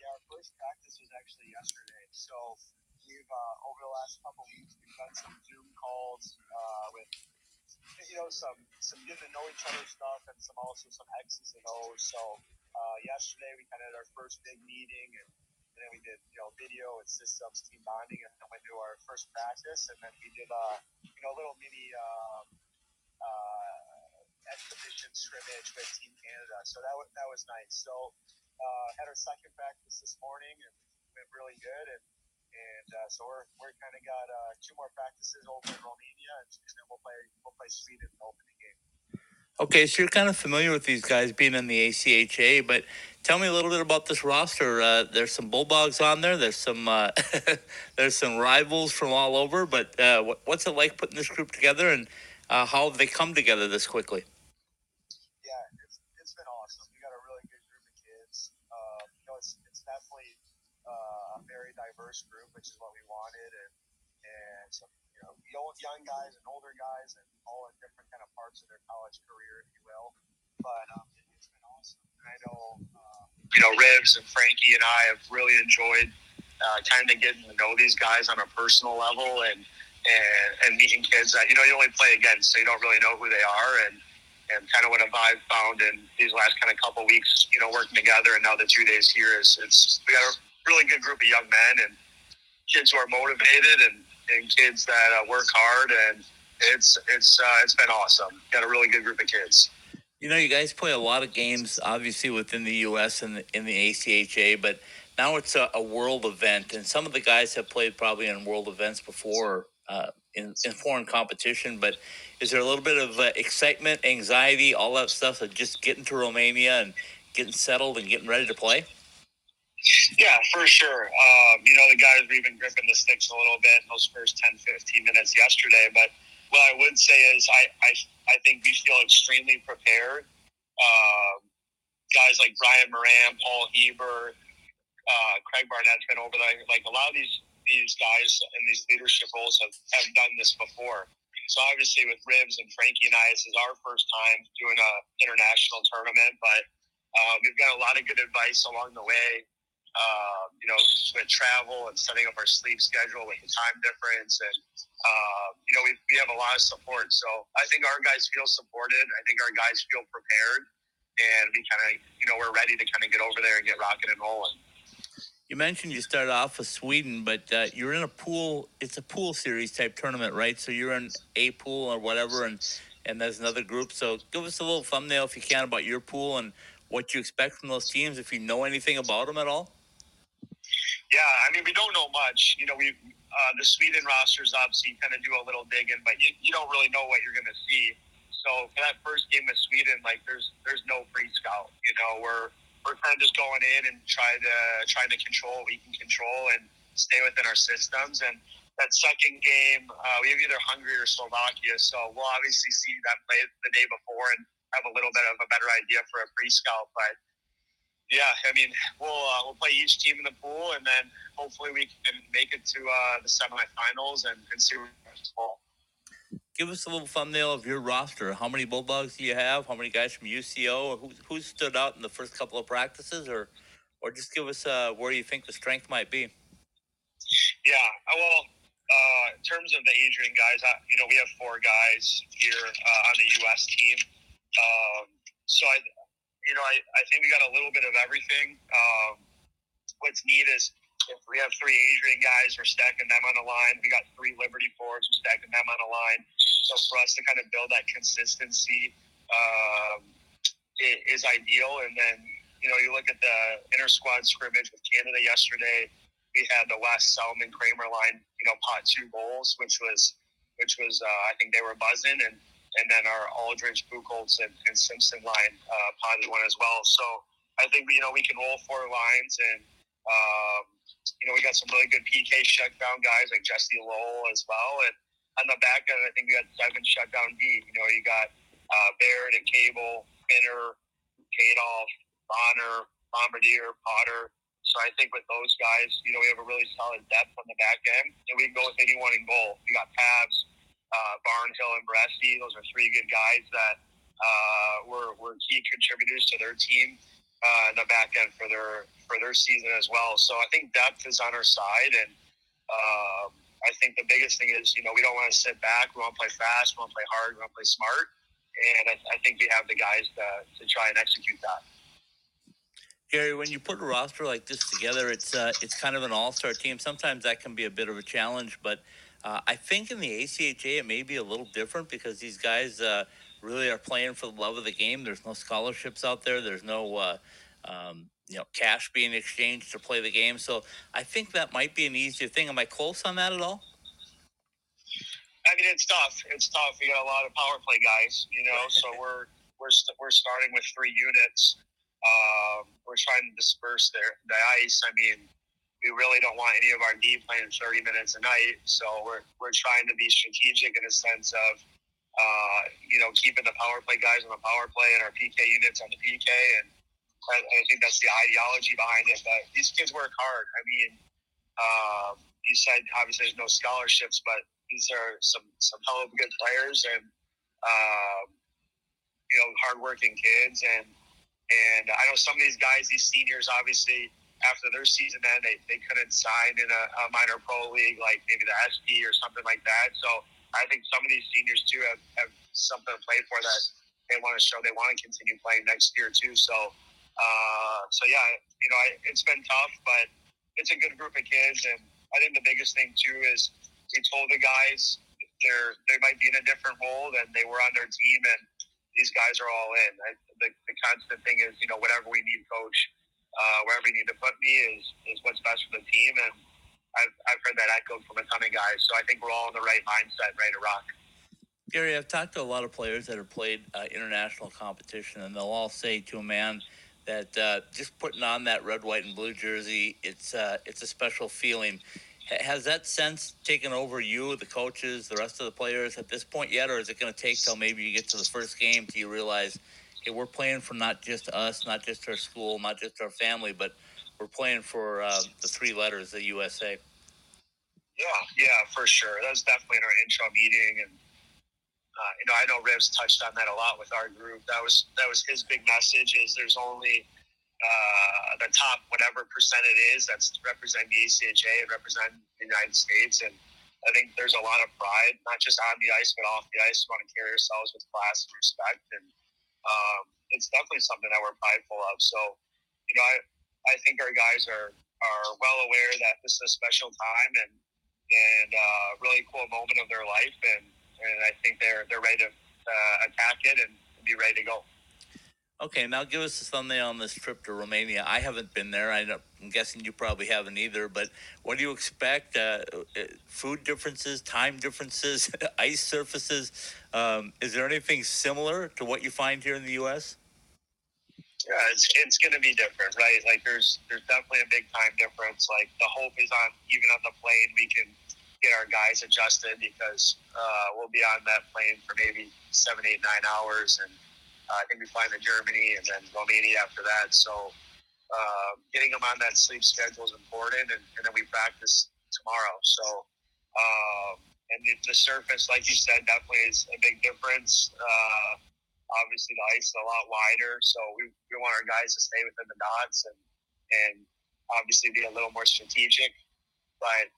S5: Yeah, our first practice was actually yesterday. So we've uh, over the last couple weeks we've done some Zoom calls uh, with you know some some getting to know each other stuff and some also some X's and O's. So uh, yesterday we kind of had our first big meeting and, and then we did you know video and systems team bonding and then went to our first practice and then we did uh, you know a little mini uh, uh, expedition scrimmage with Team Canada. So that was that was nice. So uh, had our second practice this morning and went really good and. And uh, so we're, we're kind of got uh, two more practices over in Romania, and, and then we'll play we'll play Sweden in the opening game.
S2: Okay, so you're kind of familiar with these guys being in the ACHA, but tell me a little bit about this roster. Uh, there's some bulldogs on there. There's some uh, there's some rivals from all over. But uh, what, what's it like putting this group together, and uh, how have they come together this quickly?
S5: Yeah, it's, been awesome. We got a really good group of kids. Uh, you know, it's, it's definitely uh, a very diverse group, which is what we wanted, and and some you know young guys and older guys, and all in different kind of parts of their college career, if you will. But um, it, it's been awesome. I know uh, you know Ribs and Frankie and I have really enjoyed uh, kind of getting to know these guys on a personal level and. And, and meeting kids that you know you only play against, so you don't really know who they are, and and kind of what I've found in these last kind of couple weeks, you know, working together, and now the two days here is it's we got a really good group of young men and kids who are motivated and, and kids that uh, work hard, and it's it's uh, it's been awesome. Got a really good group of kids.
S2: You know, you guys play a lot of games, obviously within the U.S. and the, in the ACHA, but now it's a, a world event, and some of the guys have played probably in world events before uh, in, in foreign competition. But is there a little bit of uh, excitement, anxiety, all that stuff of just getting to Romania and getting settled and getting ready to play?
S5: Yeah, for sure. Um, you know, the guys were even gripping the sticks a little bit in those first 10, 15 minutes yesterday. But what I would say is I, I, I think we feel extremely prepared. Um, guys like Brian Moran, Paul Heber, uh, Craig Barnett's been over there. Like a lot of these these guys in these leadership roles have, have done this before. So obviously with Ribs and Frankie and I, this is our first time doing a international tournament, but uh, we've got a lot of good advice along the way. Uh, you know, with travel and setting up our sleep schedule with the time difference, and uh, you know, we we have a lot of support. So I think our guys feel supported. I think our guys feel prepared, and we kind of you know we're ready to kind of get over there and get rocking and rolling.
S6: You mentioned you started off with Sweden, but uh, you're in a pool. It's a pool series type tournament, right? So you're in a pool or whatever, and and there's another group. So give us a little thumbnail if you can about your pool and what you expect from those teams, if you know anything about them at all.
S5: Yeah, I mean we don't know much. You know, we uh, the Sweden rosters obviously kind of do a little digging, but you, you don't really know what you're going to see. So for that first game with Sweden, like there's there's no pre scout. You know, we're we're kind of just going in and trying to trying to control what we can control and stay within our systems. And that second game, uh, we have either Hungary or Slovakia, so we'll obviously see them play the day before and have a little bit of a better idea for a pre-scout. But yeah, I mean, we'll uh, we'll play each team in the pool, and then hopefully we can make it to uh, the semifinals and, and see where we
S6: give us a little thumbnail of your roster. How many Bulldogs do you have? How many guys from UCO? Who, who stood out in the first couple of practices, or or just give us uh, where you think the strength might be?
S5: Yeah, well, uh, in terms of the Adrian guys, I, you know, we have four guys here uh, on the U.S. team. Um, so I, you know, I, I think we got a little bit of everything. Um, what's neat is if we have three Adrian guys, we're stacking them on the line. We got three Liberty forwards, we're stacking them on the line. So for us to kind of build that consistency um, is ideal. And then, you know, you look at the inter squad scrimmage with Canada yesterday. We had the West Selman Kramer line, you know, pot two goals, which was, which was, uh, I think they were buzzing, and and then our Aldridge, Buchholz, and, and Simpson line uh, potted one as well. So I think you know we can roll four lines, and um, you know we got some really good PK shutdown guys like Jesse Lowell as well, and on the back end, I think we got seven shutdown D. You know, you got uh, Barrett and Cable, Finner, Kadoff, Bonner, Bombardier, Potter. So I think with those guys, you know, we have a really solid depth on the back end, and we can go with anyone in goal. We got Pabs, uh, Barnhill, and Bresty. Those are three good guys that uh, were, were key contributors to their team uh, in the back end for their for their season as well. So I think depth is on our side, and um, I think the biggest thing is, you know, we don't want to sit back. We want to play fast. We want to play hard. We want to play smart. And I, I think we have the guys to, to try and execute that.
S6: Gary, when you put a roster like this together, it's uh, it's kind of an all-star team. Sometimes that can be a bit of a challenge, but uh, I think in the ACHA it may be a little different because these guys uh, really are playing for the love of the game. There's no scholarships out there. There's no uh, um, you know cash being exchanged to play the game. So I think that might be an easier thing. Am I close on that at all?
S5: I mean, it's tough. It's tough. We got a lot of power play guys, you know. so we're we're we we're starting with three units. Um, we're trying to disperse their the ice. I mean, we really don't want any of our D playing 30 minutes a night. So we're we're trying to be strategic in a sense of. Uh, you know, keeping the power play guys on the power play and our PK units on the PK, and I, think that's the ideology behind it. But these kids work hard. I mean, um, you said obviously there's no scholarships, but these are some some hell of good players and um, you know hardworking kids. And and I know some of these guys, these seniors, obviously after their season end, they, they couldn't sign in a, a minor pro league like maybe the SP or something like that. So I think some of these seniors too have, have something to play for that they want to show they want to continue playing next year too. So uh, so yeah, you know, I, it's been tough, but it's a good group of kids, and I think the biggest thing too is we told the guys they're they might be in a different role than they were on their team, and these guys are all in. I, the, the constant thing is, you know, whatever we need, coach, uh, wherever you need to put me is is what's best for the team, and I've I've heard that echoed from a ton of guys. So I think we're all in the right mindset, ready to rock.
S6: Gary, I've talked to a lot of players that have played uh, international competition, and they'll all say to a man that uh, just putting on that red, white, and blue jersey, it's uh, it's a special feeling. Has that sense taken over you, the coaches, the rest of the players at this point yet, or is it going to take till maybe you get to the first game till you realize, hey, we're playing for not just us, not just our school, not just our family, but we're playing for uh, the three letters, the USA.
S5: Yeah, yeah, for sure. That was definitely in our intro meeting, and uh, you know, I know Rivs touched on that a lot with our group. That was that was his big message. Is there's only uh, the top whatever percent it is that's representing the ACHA and represent the United States, and I think there's a lot of pride, not just on the ice but off the ice. We want to carry ourselves with class and respect, and um, it's definitely something that we're prideful of. So, you know, I I think our guys are are well aware that this is a special time and and uh, really cool moment of their life, and and I think they're they're ready to uh, attack it and be ready to go.
S6: Okay, now give us a thumbnail on this trip to Romania. I haven't been there. I am guessing you probably haven't either. But what do you expect? Uh, uh food differences, time differences, ice surfaces. Um, is there anything similar to what you find here in the U.S.?
S5: Yeah, it's it's going to be different, right? Like there's there's definitely a big time difference. Like the hope is on even on the plane we can get our guys adjusted because uh, we'll be on that plane for maybe seven, eight, nine hours and I think we fly to Germany and then Romania after that. So uh, getting them on that sleep schedule is important, and, and then we practice tomorrow. So um, and the, the, surface, like you said, definitely is a big difference. Uh, obviously, the ice is a lot wider, so we, we want our guys to stay within the dots and and obviously be a little more strategic. But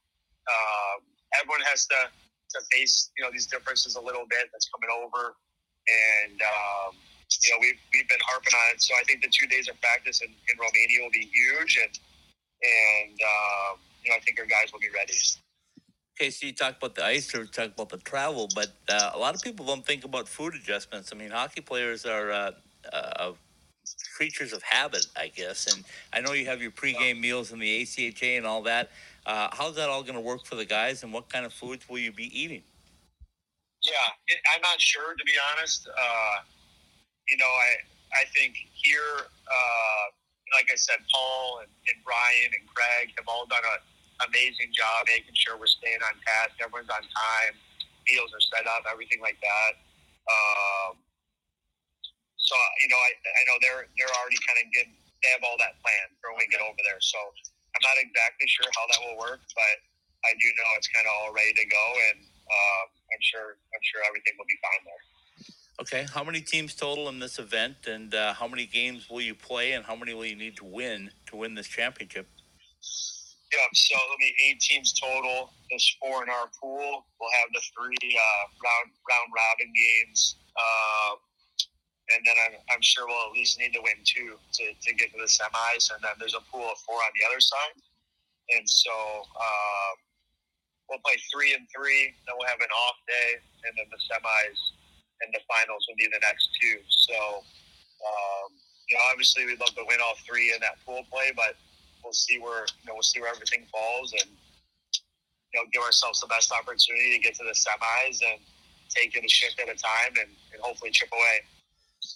S5: um, everyone has to to face you know these differences a little bit that's coming over, and um, you know, we've, we've been harping on it. So I think the two days of practice in, in Romania will be huge. And, and um, you know, I think our guys will be ready.
S6: Okay, so you talk about the ice or talk about the travel, but uh, a lot of people don't think about food adjustments. I mean, hockey players are uh, uh, creatures of habit, I guess. And I know you have your pregame meals in the ACHA and all that. Uh, how's that all going to work for the guys, and what kind of foods will you be eating?
S5: Yeah, it, I'm not sure to be honest. Uh, you know, I I think here, uh, like I said, Paul and, and Brian and Craig have all done an amazing job making sure we're staying on task, everyone's on time, meals are set up, everything like that. Um, so you know, I, I know they're they're already kind of getting they have all that planned for when we get over there. So I'm not exactly sure how that will work, but I do know it's kind of all ready to go, and um, I'm sure I'm sure everything will be fine there.
S6: Okay, how many teams total in this event, and uh, how many games will you play, and how many will you need to win to win this championship?
S5: Yeah, so it'll be eight teams total. There's four in our pool. We'll have the three uh, round round robin games, uh, and then I'm, I'm sure we'll at least need to win two to, to get to the semis. And then there's a pool of four on the other side, and so uh, we'll play three and three. Then we'll have an off day, and then the semis and the finals will be the next two. So, um, you know, obviously we'd love to win all three in that pool play, but we'll see where you know we'll see where everything falls and you know give ourselves the best opportunity to get to the semis and take it a shift at a time and, and hopefully chip away.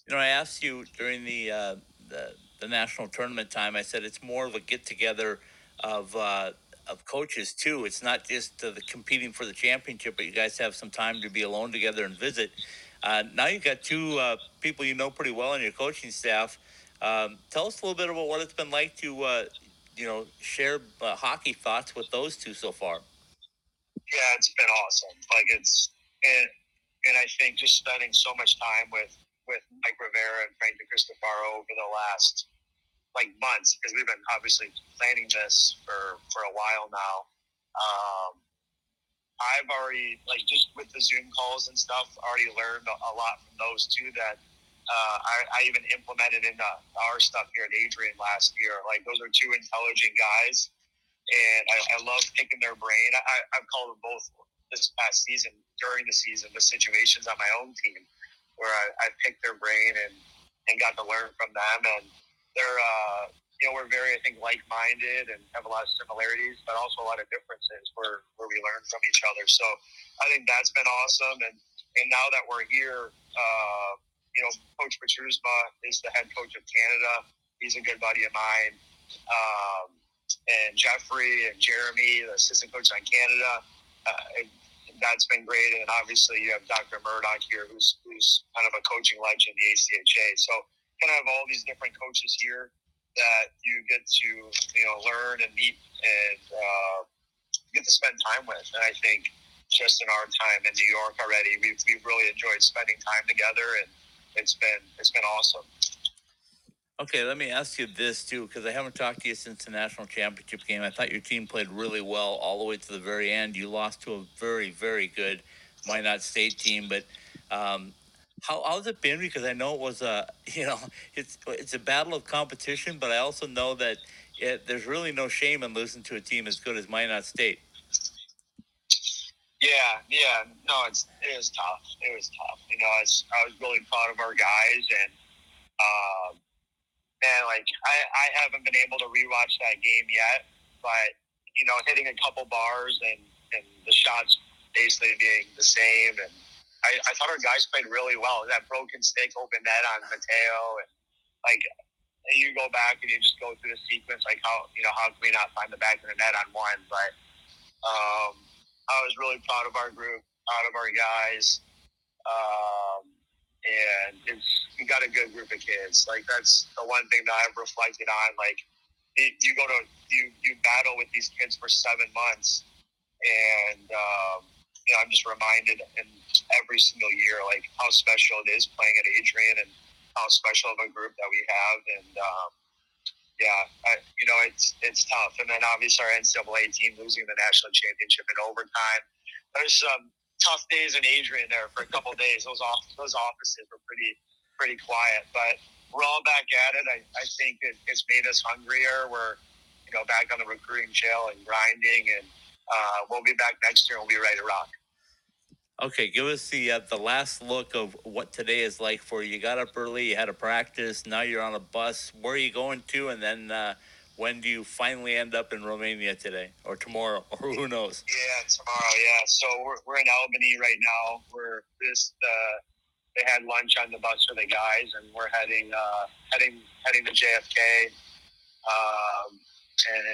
S6: You know, I asked you during the uh, the, the national tournament time. I said it's more of a get together of. Uh, of coaches too. It's not just the competing for the championship, but you guys have some time to be alone together and visit. Uh, now you've got two uh, people you know pretty well on your coaching staff. Um, tell us a little bit about what it's been like to, uh, you know, share uh, hockey thoughts with those two so far.
S5: Yeah, it's been awesome. Like it's and and I think just spending so much time with with Mike Rivera and Frank Cristofaro over the last like months because we've been obviously planning this for for a while now. Um, I've already like just with the Zoom calls and stuff, already learned a lot from those two that uh, I, I, even implemented into our stuff here at Adrian last year. Like those are two intelligent guys, and I, I love picking their brain. I, I've called them both this past season during the season the situations on my own team where I, I picked their brain and and got to learn from them and they're uh, you know, we're very, I think, like-minded and have a lot of similarities, but also a lot of differences where, where we learn from each other. So I think that's been awesome. And, and now that we're here, uh, you know, Coach Petrusma is the head coach of Canada. He's a good buddy of mine. Um, and Jeffrey and Jeremy, the assistant coach on Canada. Uh, that's been great. And obviously you have Dr. Murdoch here, who's, who's kind of a coaching legend in the ACHA. So kind of have all these different coaches here that you get to you know learn and meet and uh, get to spend time with. And I think just in our time in New York already, we've we've really enjoyed spending time together, and it's been it's been awesome.
S6: Okay, let me ask you this too, because I haven't talked to you since the national championship game. I thought your team played really well all the way to the very end. You lost to a very, very good Minot State team, but um, how how's it been? Because I know it was a you know it's it's a battle of competition, but I also know that it, there's really no shame in losing to a team as good as Minot State.
S5: Yeah, yeah, no, it's it was tough. It was tough. You know, I was, I was really proud of our guys, and um, man, like I, I haven't been able to rewatch that game yet, but you know, hitting a couple bars and and the shots basically being the same, and I, I thought our guys played really well. That broken stick open net on Mateo, and like you go back and you just go through the sequence, like how you know how can we not find the back of the net on one, but. Um, I was really proud of our group, proud of our guys. Um, and it's we got a good group of kids. Like that's the one thing that I've reflected on. Like it, you go to you you battle with these kids for seven months, and um, you know I'm just reminded in every single year like how special it is playing at Adrian and how special of a group that we have. And um, yeah, I, you know, it's it's tough. And then obviously our NCAA team losing the national championship in overtime. There's some tough days in Adrian there for a couple days. Those off those offices were pretty pretty quiet, but we're all back at it. I, I think it, it's made us hungrier. We're you know back on the recruiting trail and grinding, and uh, we'll be back next year. and We'll be ready to rock.
S6: Okay, give us the uh, the last look of what today is like for you. You got up early, you had a practice, now you're on a bus. Where are you going to? And then uh, when do you finally end up in Romania today or tomorrow or who knows?
S5: Yeah, tomorrow. Yeah, so we're, we're in Albany right now. We're this uh, they had lunch on the bus for the guys, and we're heading uh, heading heading to JFK, um,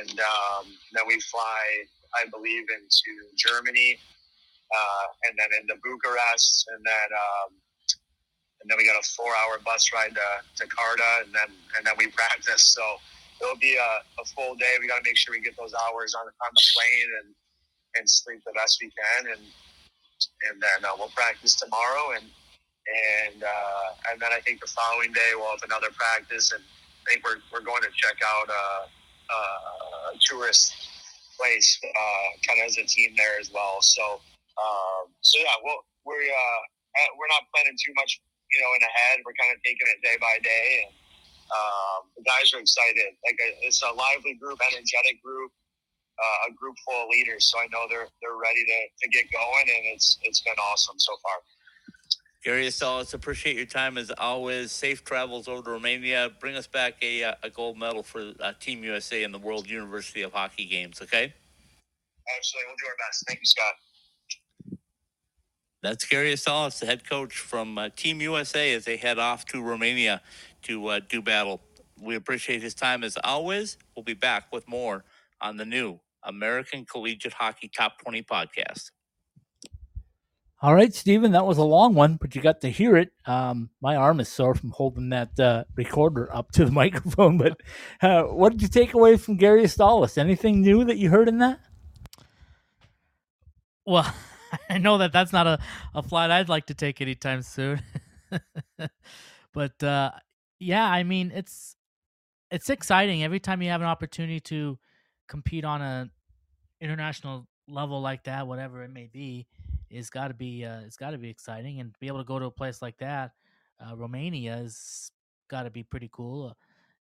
S5: and um, then we fly, I believe, into Germany uh, and then into Bucharest, and then um, and then we got a four-hour bus ride to, Carta, and then and then we practice. So it'll be a, a full day. We got to make sure we get those hours on on the plane and and sleep the best we can, and and then uh, we'll practice tomorrow, and and uh, and then I think the following day we'll have another practice, and I think we're we're going to check out a, a tourist place uh, kind of as a team there as well. So um, so yeah, well, we're uh, we're not planning too much, you know, in ahead. We're kind of taking it day by day, and um, the guys are excited. Like it's a lively group, energetic group, uh, a group full of leaders. So I know they're they're ready to, to get going, and it's it's been awesome so far.
S6: Gary Astalos, appreciate your time as always. Safe travels over to Romania. Bring us back a, uh, a gold medal for uh, Team USA in the World University of Hockey Games, okay?
S5: Absolutely. We'll do our best. Thank you, Scott.
S6: That's Gary Astalos, the head coach from uh, Team USA, as they head off to Romania to uh, do battle. We appreciate his time as always. We'll be back with more on the new American Collegiate Hockey Top 20 podcast.
S2: All right, Stephen, that was a long one, but you got to hear it. Um, my arm is sore from holding that uh, recorder up to the microphone. But uh, what did you take away from Gary Astalos? Anything new that you heard in that?
S3: Well, I know that that's not a, a flight I'd like to take anytime soon. but uh, yeah, I mean it's it's exciting every time you have an opportunity to compete on a international level like that, whatever it may be. It's got to be uh, it's got to be exciting, and be able to go to a place like that, uh, Romania, has got to be pretty cool. Uh,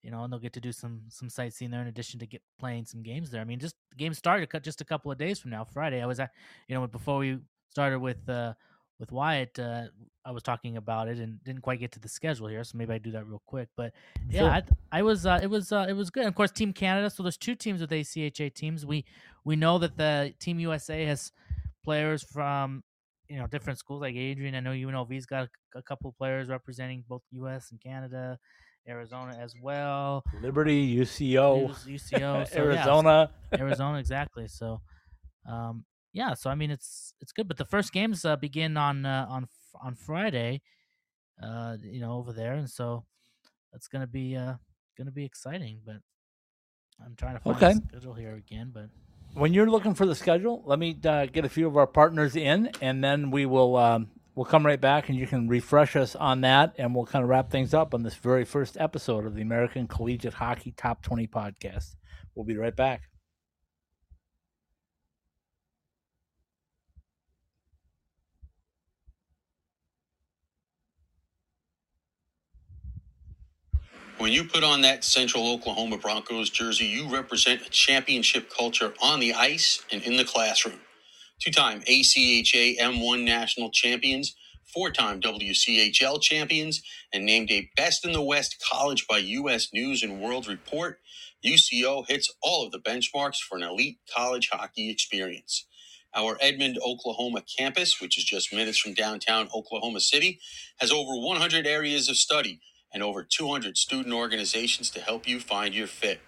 S3: you know, and they'll get to do some some sightseeing there in addition to get playing some games there. I mean, just the game started just a couple of days from now, Friday. I was at, you know, before we started with uh with Wyatt, uh, I was talking about it and didn't quite get to the schedule here, so maybe I do that real quick. But yeah, sure. I, I, was uh, it was uh, it was good. And of course, Team Canada. So there's two teams with ACHA teams. We we know that the Team USA has players from you know different schools like Adrian. I know UNLV's got a, a couple players representing both U.S. and Canada. Arizona as well.
S2: Liberty, UCO,
S3: UCO,
S2: so, Arizona,
S3: yeah, so, Arizona, exactly. So, um, yeah. So I mean, it's it's good. But the first games uh, begin on uh, on on Friday, uh, you know, over there, and so it's gonna be uh gonna be exciting. But I'm trying to find okay. schedule here again, but.
S2: When you're looking for the schedule, let me uh, get a few of our partners in, and then we will um, we'll come right back and you can refresh us on that and we'll kind of wrap things up on this very first episode of the American Collegiate Hockey Top 20 podcast. We'll be right back.
S1: When you put on that Central Oklahoma Broncos jersey, you represent a championship culture on the ice and in the classroom. Two time ACHA M1 national champions, four time WCHL champions, and named a Best in the West college by U.S. News and World Report, UCO hits all of the benchmarks for an elite college hockey experience. Our Edmond, Oklahoma campus, which is just minutes from downtown Oklahoma City, has over 100 areas of study and over 200 student organizations to help you find your fit.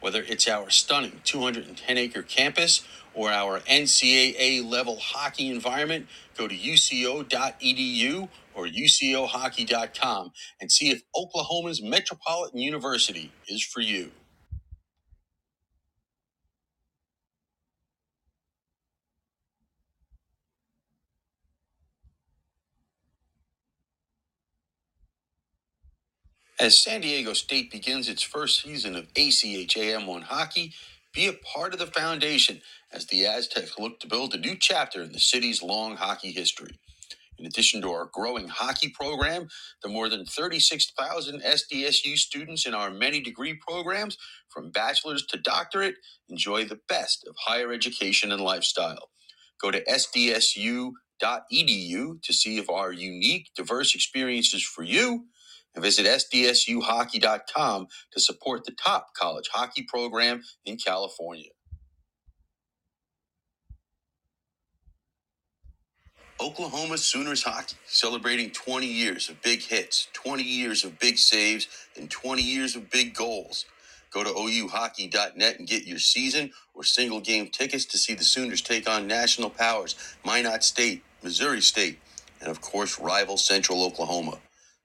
S1: Whether it's our stunning 210 acre campus or our NCAA level hockey environment, go to uco.edu or ucohockey.com and see if Oklahoma's Metropolitan University is for you. As San Diego State begins its first season of ACHAM1 hockey, be a part of the foundation as the Aztecs look to build a new chapter in the city's long hockey history. In addition to our growing hockey program, the more than 36,000 SDSU students in our many degree programs, from bachelor's to doctorate, enjoy the best of higher education and lifestyle. Go to sdsu.edu to see if our unique, diverse experiences for you and visit sdsuhockey.com to support the top college hockey program in California. Oklahoma Sooners hockey celebrating 20 years of big hits, 20 years of big saves, and 20 years of big goals. Go to ouhockey.net and get your season or single game tickets to see the Sooners take on national powers Minot State, Missouri State, and of course, rival Central Oklahoma.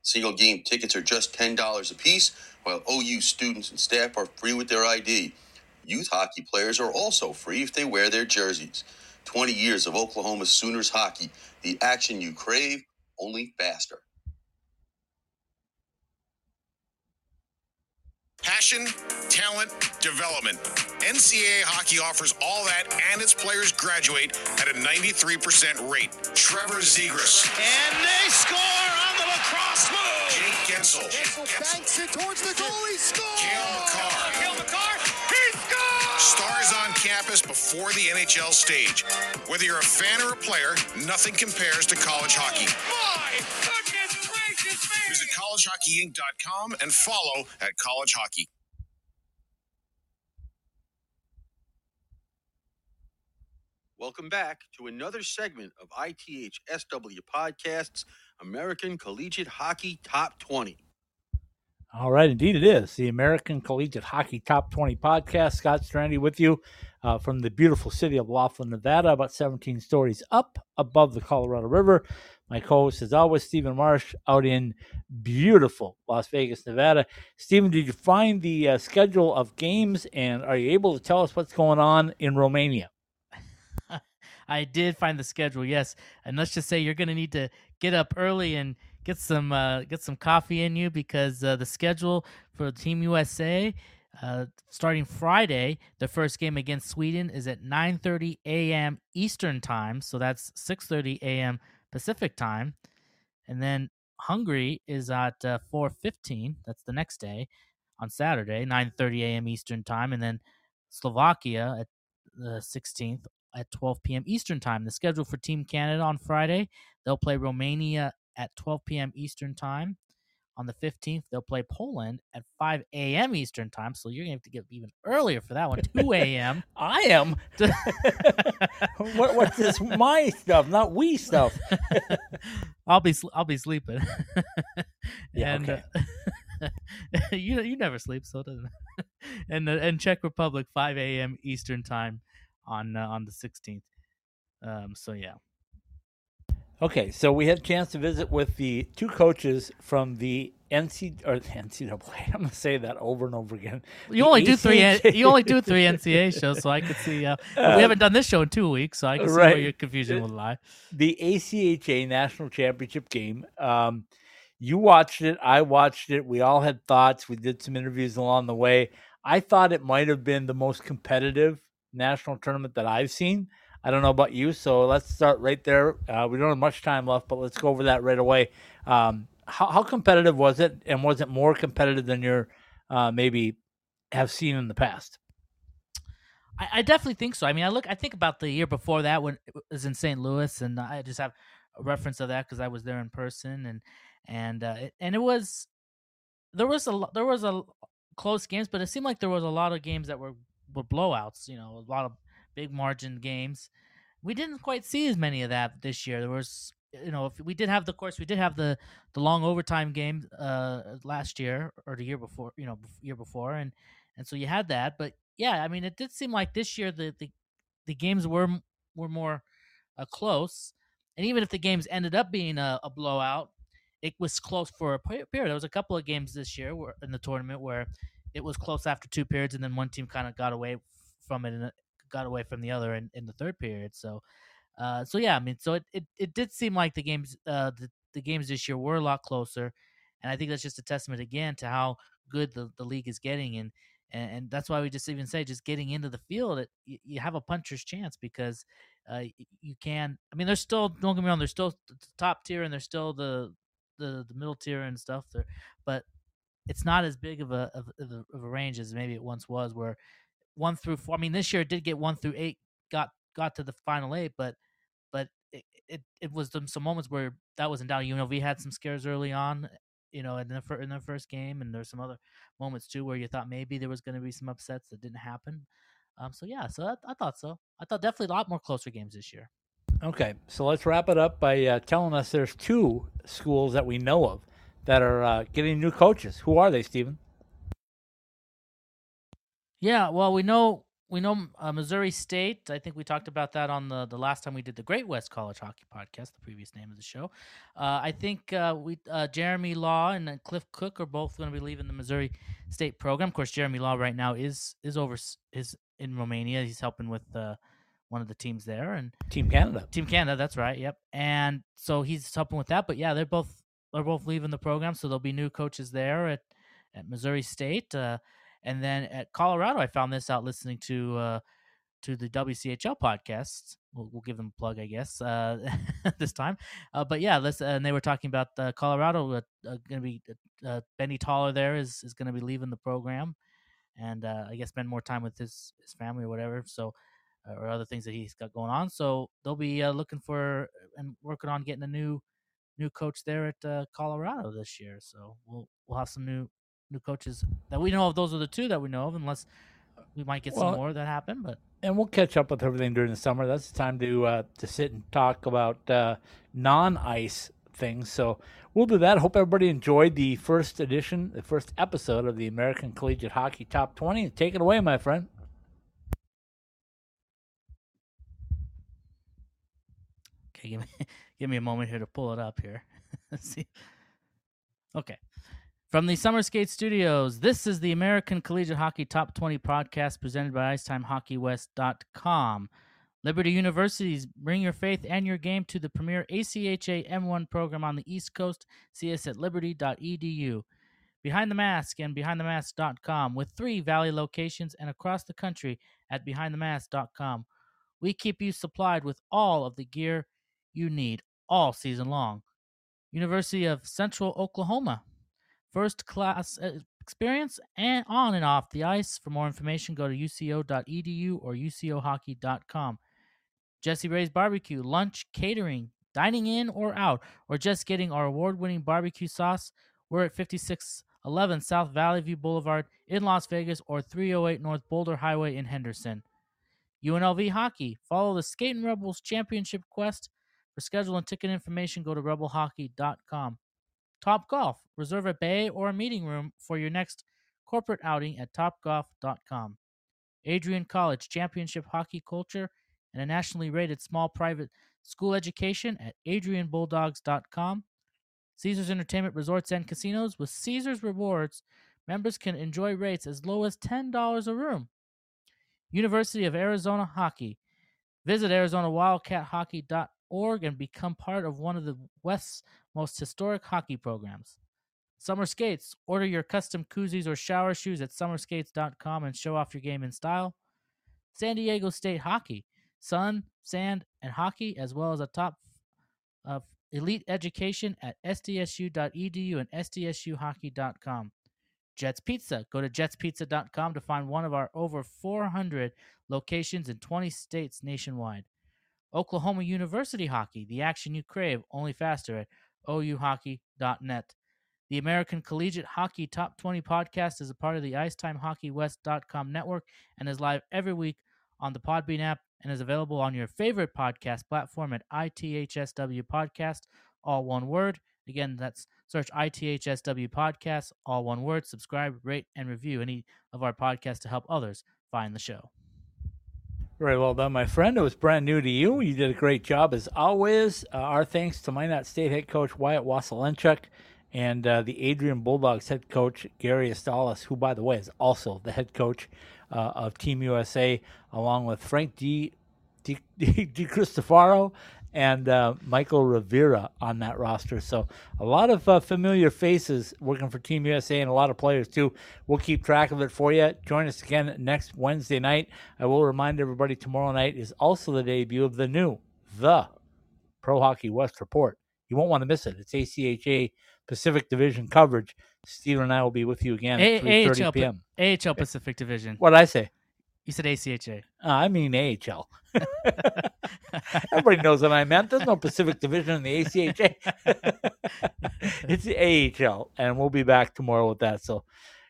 S1: Single game tickets are just $10 a piece, while OU students and staff are free with their ID. Youth hockey players are also free if they wear their jerseys. 20 years of Oklahoma Sooners hockey, the action you crave, only faster.
S7: Passion, talent, development. NCAA hockey offers all that, and its players graduate at a 93% rate. Trevor Zegras.
S8: And they score on the lacrosse move.
S7: Jake Guentzel.
S8: Guentzel banks it towards the goal. He scores.
S7: Cale Makar.
S8: Cale Makar. He scores.
S7: Stars on campus before the NHL stage. Whether you're a fan or a player, nothing compares to college hockey.
S8: Oh, my goodness gracious me.
S7: Visit collegehockeyinc.com and follow at College Hockey.
S1: Welcome back to another segment of ITH SW Podcast's American Collegiate Hockey Top 20.
S2: All right, indeed it is. The American Collegiate Hockey Top 20 podcast. Scott Strandy with you uh, from the beautiful city of Laughlin, Nevada, about 17 stories up above the Colorado River. My co host, as always, Stephen Marsh, out in beautiful Las Vegas, Nevada. Stephen, did you find the uh, schedule of games and are you able to tell us what's going on in Romania?
S3: I did find the schedule, yes. And let's just say you're going to need to get up early and get some uh, get some coffee in you because uh, the schedule for Team USA uh, starting Friday, the first game against Sweden is at 9:30 a.m. Eastern time, so that's 6:30 a.m. Pacific time, and then Hungary is at uh, 4:15. That's the next day on Saturday, 9:30 a.m. Eastern time, and then Slovakia at the 16th at 12 p.m. Eastern time. The schedule for Team Canada on Friday, they'll play Romania at 12 p.m. Eastern time. On the 15th, they'll play Poland at 5 a.m. Eastern time. So you're going to have to get even earlier for that one, 2 a.m.
S2: I am. what, what's this? My stuff, not we stuff.
S3: I'll be I'll be sleeping.
S2: Yeah,
S3: and
S2: okay.
S3: uh, you you never sleep, so it doesn't. and the, and Czech Republic 5 a.m. Eastern time on uh, on the 16th. Um, so yeah,
S2: Okay, so we had a chance to visit with the two coaches from the NC or the NCAA. I'm gonna say that over and over again.
S3: you
S2: The
S3: only do three. You only do three NCAA shows, so I could see. Uh, but we haven't done this show in two weeks, so I can see where
S2: Right.
S3: your confusion will lie.
S2: the ACHA national championship game. Um, you watched it. I watched it. We all had thoughts. We did some interviews along the way. I thought it might have been the most competitive national tournament that I've seen. I don't know about you, so let's start right there. Uh, we don't have much time left, but let's go over that right away. Um, how, how competitive was it, and was it more competitive than you're uh, maybe have seen in the past?
S3: I, I definitely think so. I mean, I look, I think about the year before that when it was in St. Louis, and I just have a reference of that because I was there in person, and and uh, it, and it was there was a there was a close games, but it seemed like there was a lot of games that were were blowouts. You know, a lot of big margin games. We didn't quite see as many of that this year. There was, you know, if we did have the course we did have the the long overtime game uh last year or the year before, you know, year before, and and so you had that. But yeah, I mean, it did seem like this year the the, the games were were more uh, close, and even if the games ended up being a, a blowout, it was close for a period. There was a couple of games this year where, in the tournament where it was close after two periods, and then one team kind of got away from it and uh, got away from the other in, in the third period. So, uh, so yeah, I mean, so it, it, it did seem like the games uh, the, the games this year were a lot closer, and I think that's just a testament again to how good the, the league is getting, and, and and that's why we just even say just getting into the field, it, you, you have a puncher's chance because uh, you can. I mean, there's still don't get me wrong, there's still the top tier, and there's still the the, the middle tier and stuff there, but it's not as big of a of, of a of a range as maybe it once was, where one through four. I mean, this year it did get one through eight, got got to the final eight, but but it it, it was some, moments where that was in doubt. You know, we had some scares early on, you know, in the fir- in the first game, and there's some other moments too where you thought maybe there was going to be some upsets that didn't happen. Um, so yeah, so I, I thought so. I thought definitely a lot more closer games this year.
S2: Okay, so let's wrap it up by uh, telling us there's two schools that we know of that are uh, getting new coaches. Who are they, Stephen?
S3: Yeah, well, we know we know uh, Missouri State. I think we talked about that on the the last time we did the Great West College Hockey Podcast, the previous name of the show. Uh, I think uh, we uh, Jeremy Law and Cliff Cook are both going to be leaving the Missouri State program. Of course, Jeremy Law right now is is over is in Romania. He's helping with uh, one of the teams there, and
S2: Team Canada.
S3: Team Canada, that's right. Yep. And so he's helping with that. But yeah, they're both they're both leaving the program, so there'll be new coaches there at at Missouri State. Uh, and then at Colorado, I found this out listening to uh, to the WCHL podcast. We'll, we'll give them a plug, I guess, uh, this time. Uh, but yeah, and they were talking about uh, Colorado. Uh, going to be Benny Toller there is is going to be leaving the program, and I guess spend more time with his his family or whatever. So or other things that he's got going on. So they'll be looking for and working on getting a new new coach there at uh, Colorado this year. So we'll we'll have some new new coaches that we know of. Those are the two that we know of, unless we might get
S2: Well,
S3: some more that happen. But
S2: and we'll catch up with everything during the summer. That's the time to uh, to sit and talk about uh, non-ice things. So we'll do that. Hope everybody enjoyed the first edition, the first episode of the American Collegiate Hockey Top 20. Take it away, my friend.
S3: okay, give me give me a moment here to pull it up here. See. Okay. From the Summer Skate Studios, this is the American Collegiate Hockey Top 20 podcast presented by IcetimeHockeyWest.com. Liberty Universities, bring your faith and your game to the premier ACHA M1 program on the East Coast. See us at liberty.edu. Behind the Mask and BehindTheMask.com with three Valley locations and across the country at BehindTheMask.com. We keep you supplied with all of the gear you need all season long. University of Central Oklahoma, first class uh, experience and on and off the ice. For more information, go to uco.edu or ucohockey.com. Jessie Rae's Barbecue, lunch, catering, dining in or out, or just getting our award winning barbecue sauce. We're at 5611 South Valley View Boulevard in Las Vegas or 308 North Boulder Highway in Henderson. UNLV Hockey, follow the Skating Rebels Championship Quest. For schedule and ticket information, go to rebelhockey.com. Top Golf, reserve a bay or a meeting room for your next corporate outing at topgolf.com. Adrian College, championship hockey culture, and a nationally rated small private school education at adrianbulldogs.com. Caesars Entertainment Resorts and Casinos with Caesars Rewards, members can enjoy rates as low as $10 a room. University of Arizona Hockey. Visit ArizonaWildcatHockey.org and become part of one of the West's most historic hockey programs. Summer Skates. Order your custom koozies or shower shoes at summerskates.com and show off your game in style. San Diego State Hockey. Sun, sand, and hockey, as well as a top of elite education at sdsu.edu and sdsuhockey.com. Jets Pizza. Go to jetspizza.com to find one of our over 400 locations in 20 states nationwide. Oklahoma University Hockey, the action you crave, only faster at ouhockey.net. The American Collegiate Hockey Top 20 podcast is a part of the IcetimeHockeyWest.com network and is live every week on the Podbean app and is available on your favorite podcast platform at ITHSW Podcast, all one word. Again, that's search ITHSW Podcast, all one word. Subscribe, rate, and review any of our podcasts to help others find the show.
S2: Very well done, my friend. It was brand new to you. You did a great job as always. Uh, our thanks to Minot State head coach Wyatt Waselenchuk and uh, the Adrian Bulldogs head coach Gary Astalos, who, by the way, is also the head coach uh, of Team USA, along with Frank D. D. D. Cristofaro and uh, Michael Rivera on that roster. So a lot of uh, familiar faces working for Team USA and a lot of players too. We'll keep track of it for you. Join us again next Wednesday night. I will remind everybody tomorrow night is also the debut of the new, the Pro Hockey West report. You won't want to miss it. It's ACHA Pacific Division coverage. Steven and I will be with you again at
S3: A-
S2: 3.30
S3: AHL,
S2: p.m.
S3: AHL Pacific Division.
S2: What did I say?
S3: You said ACHA.
S2: Uh, I mean AHL. Everybody knows what I meant. There's no Pacific Division in the ACHA. it's the AHL, and we'll be back tomorrow with that. So,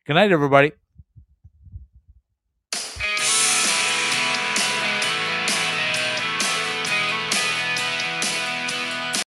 S2: good night, everybody.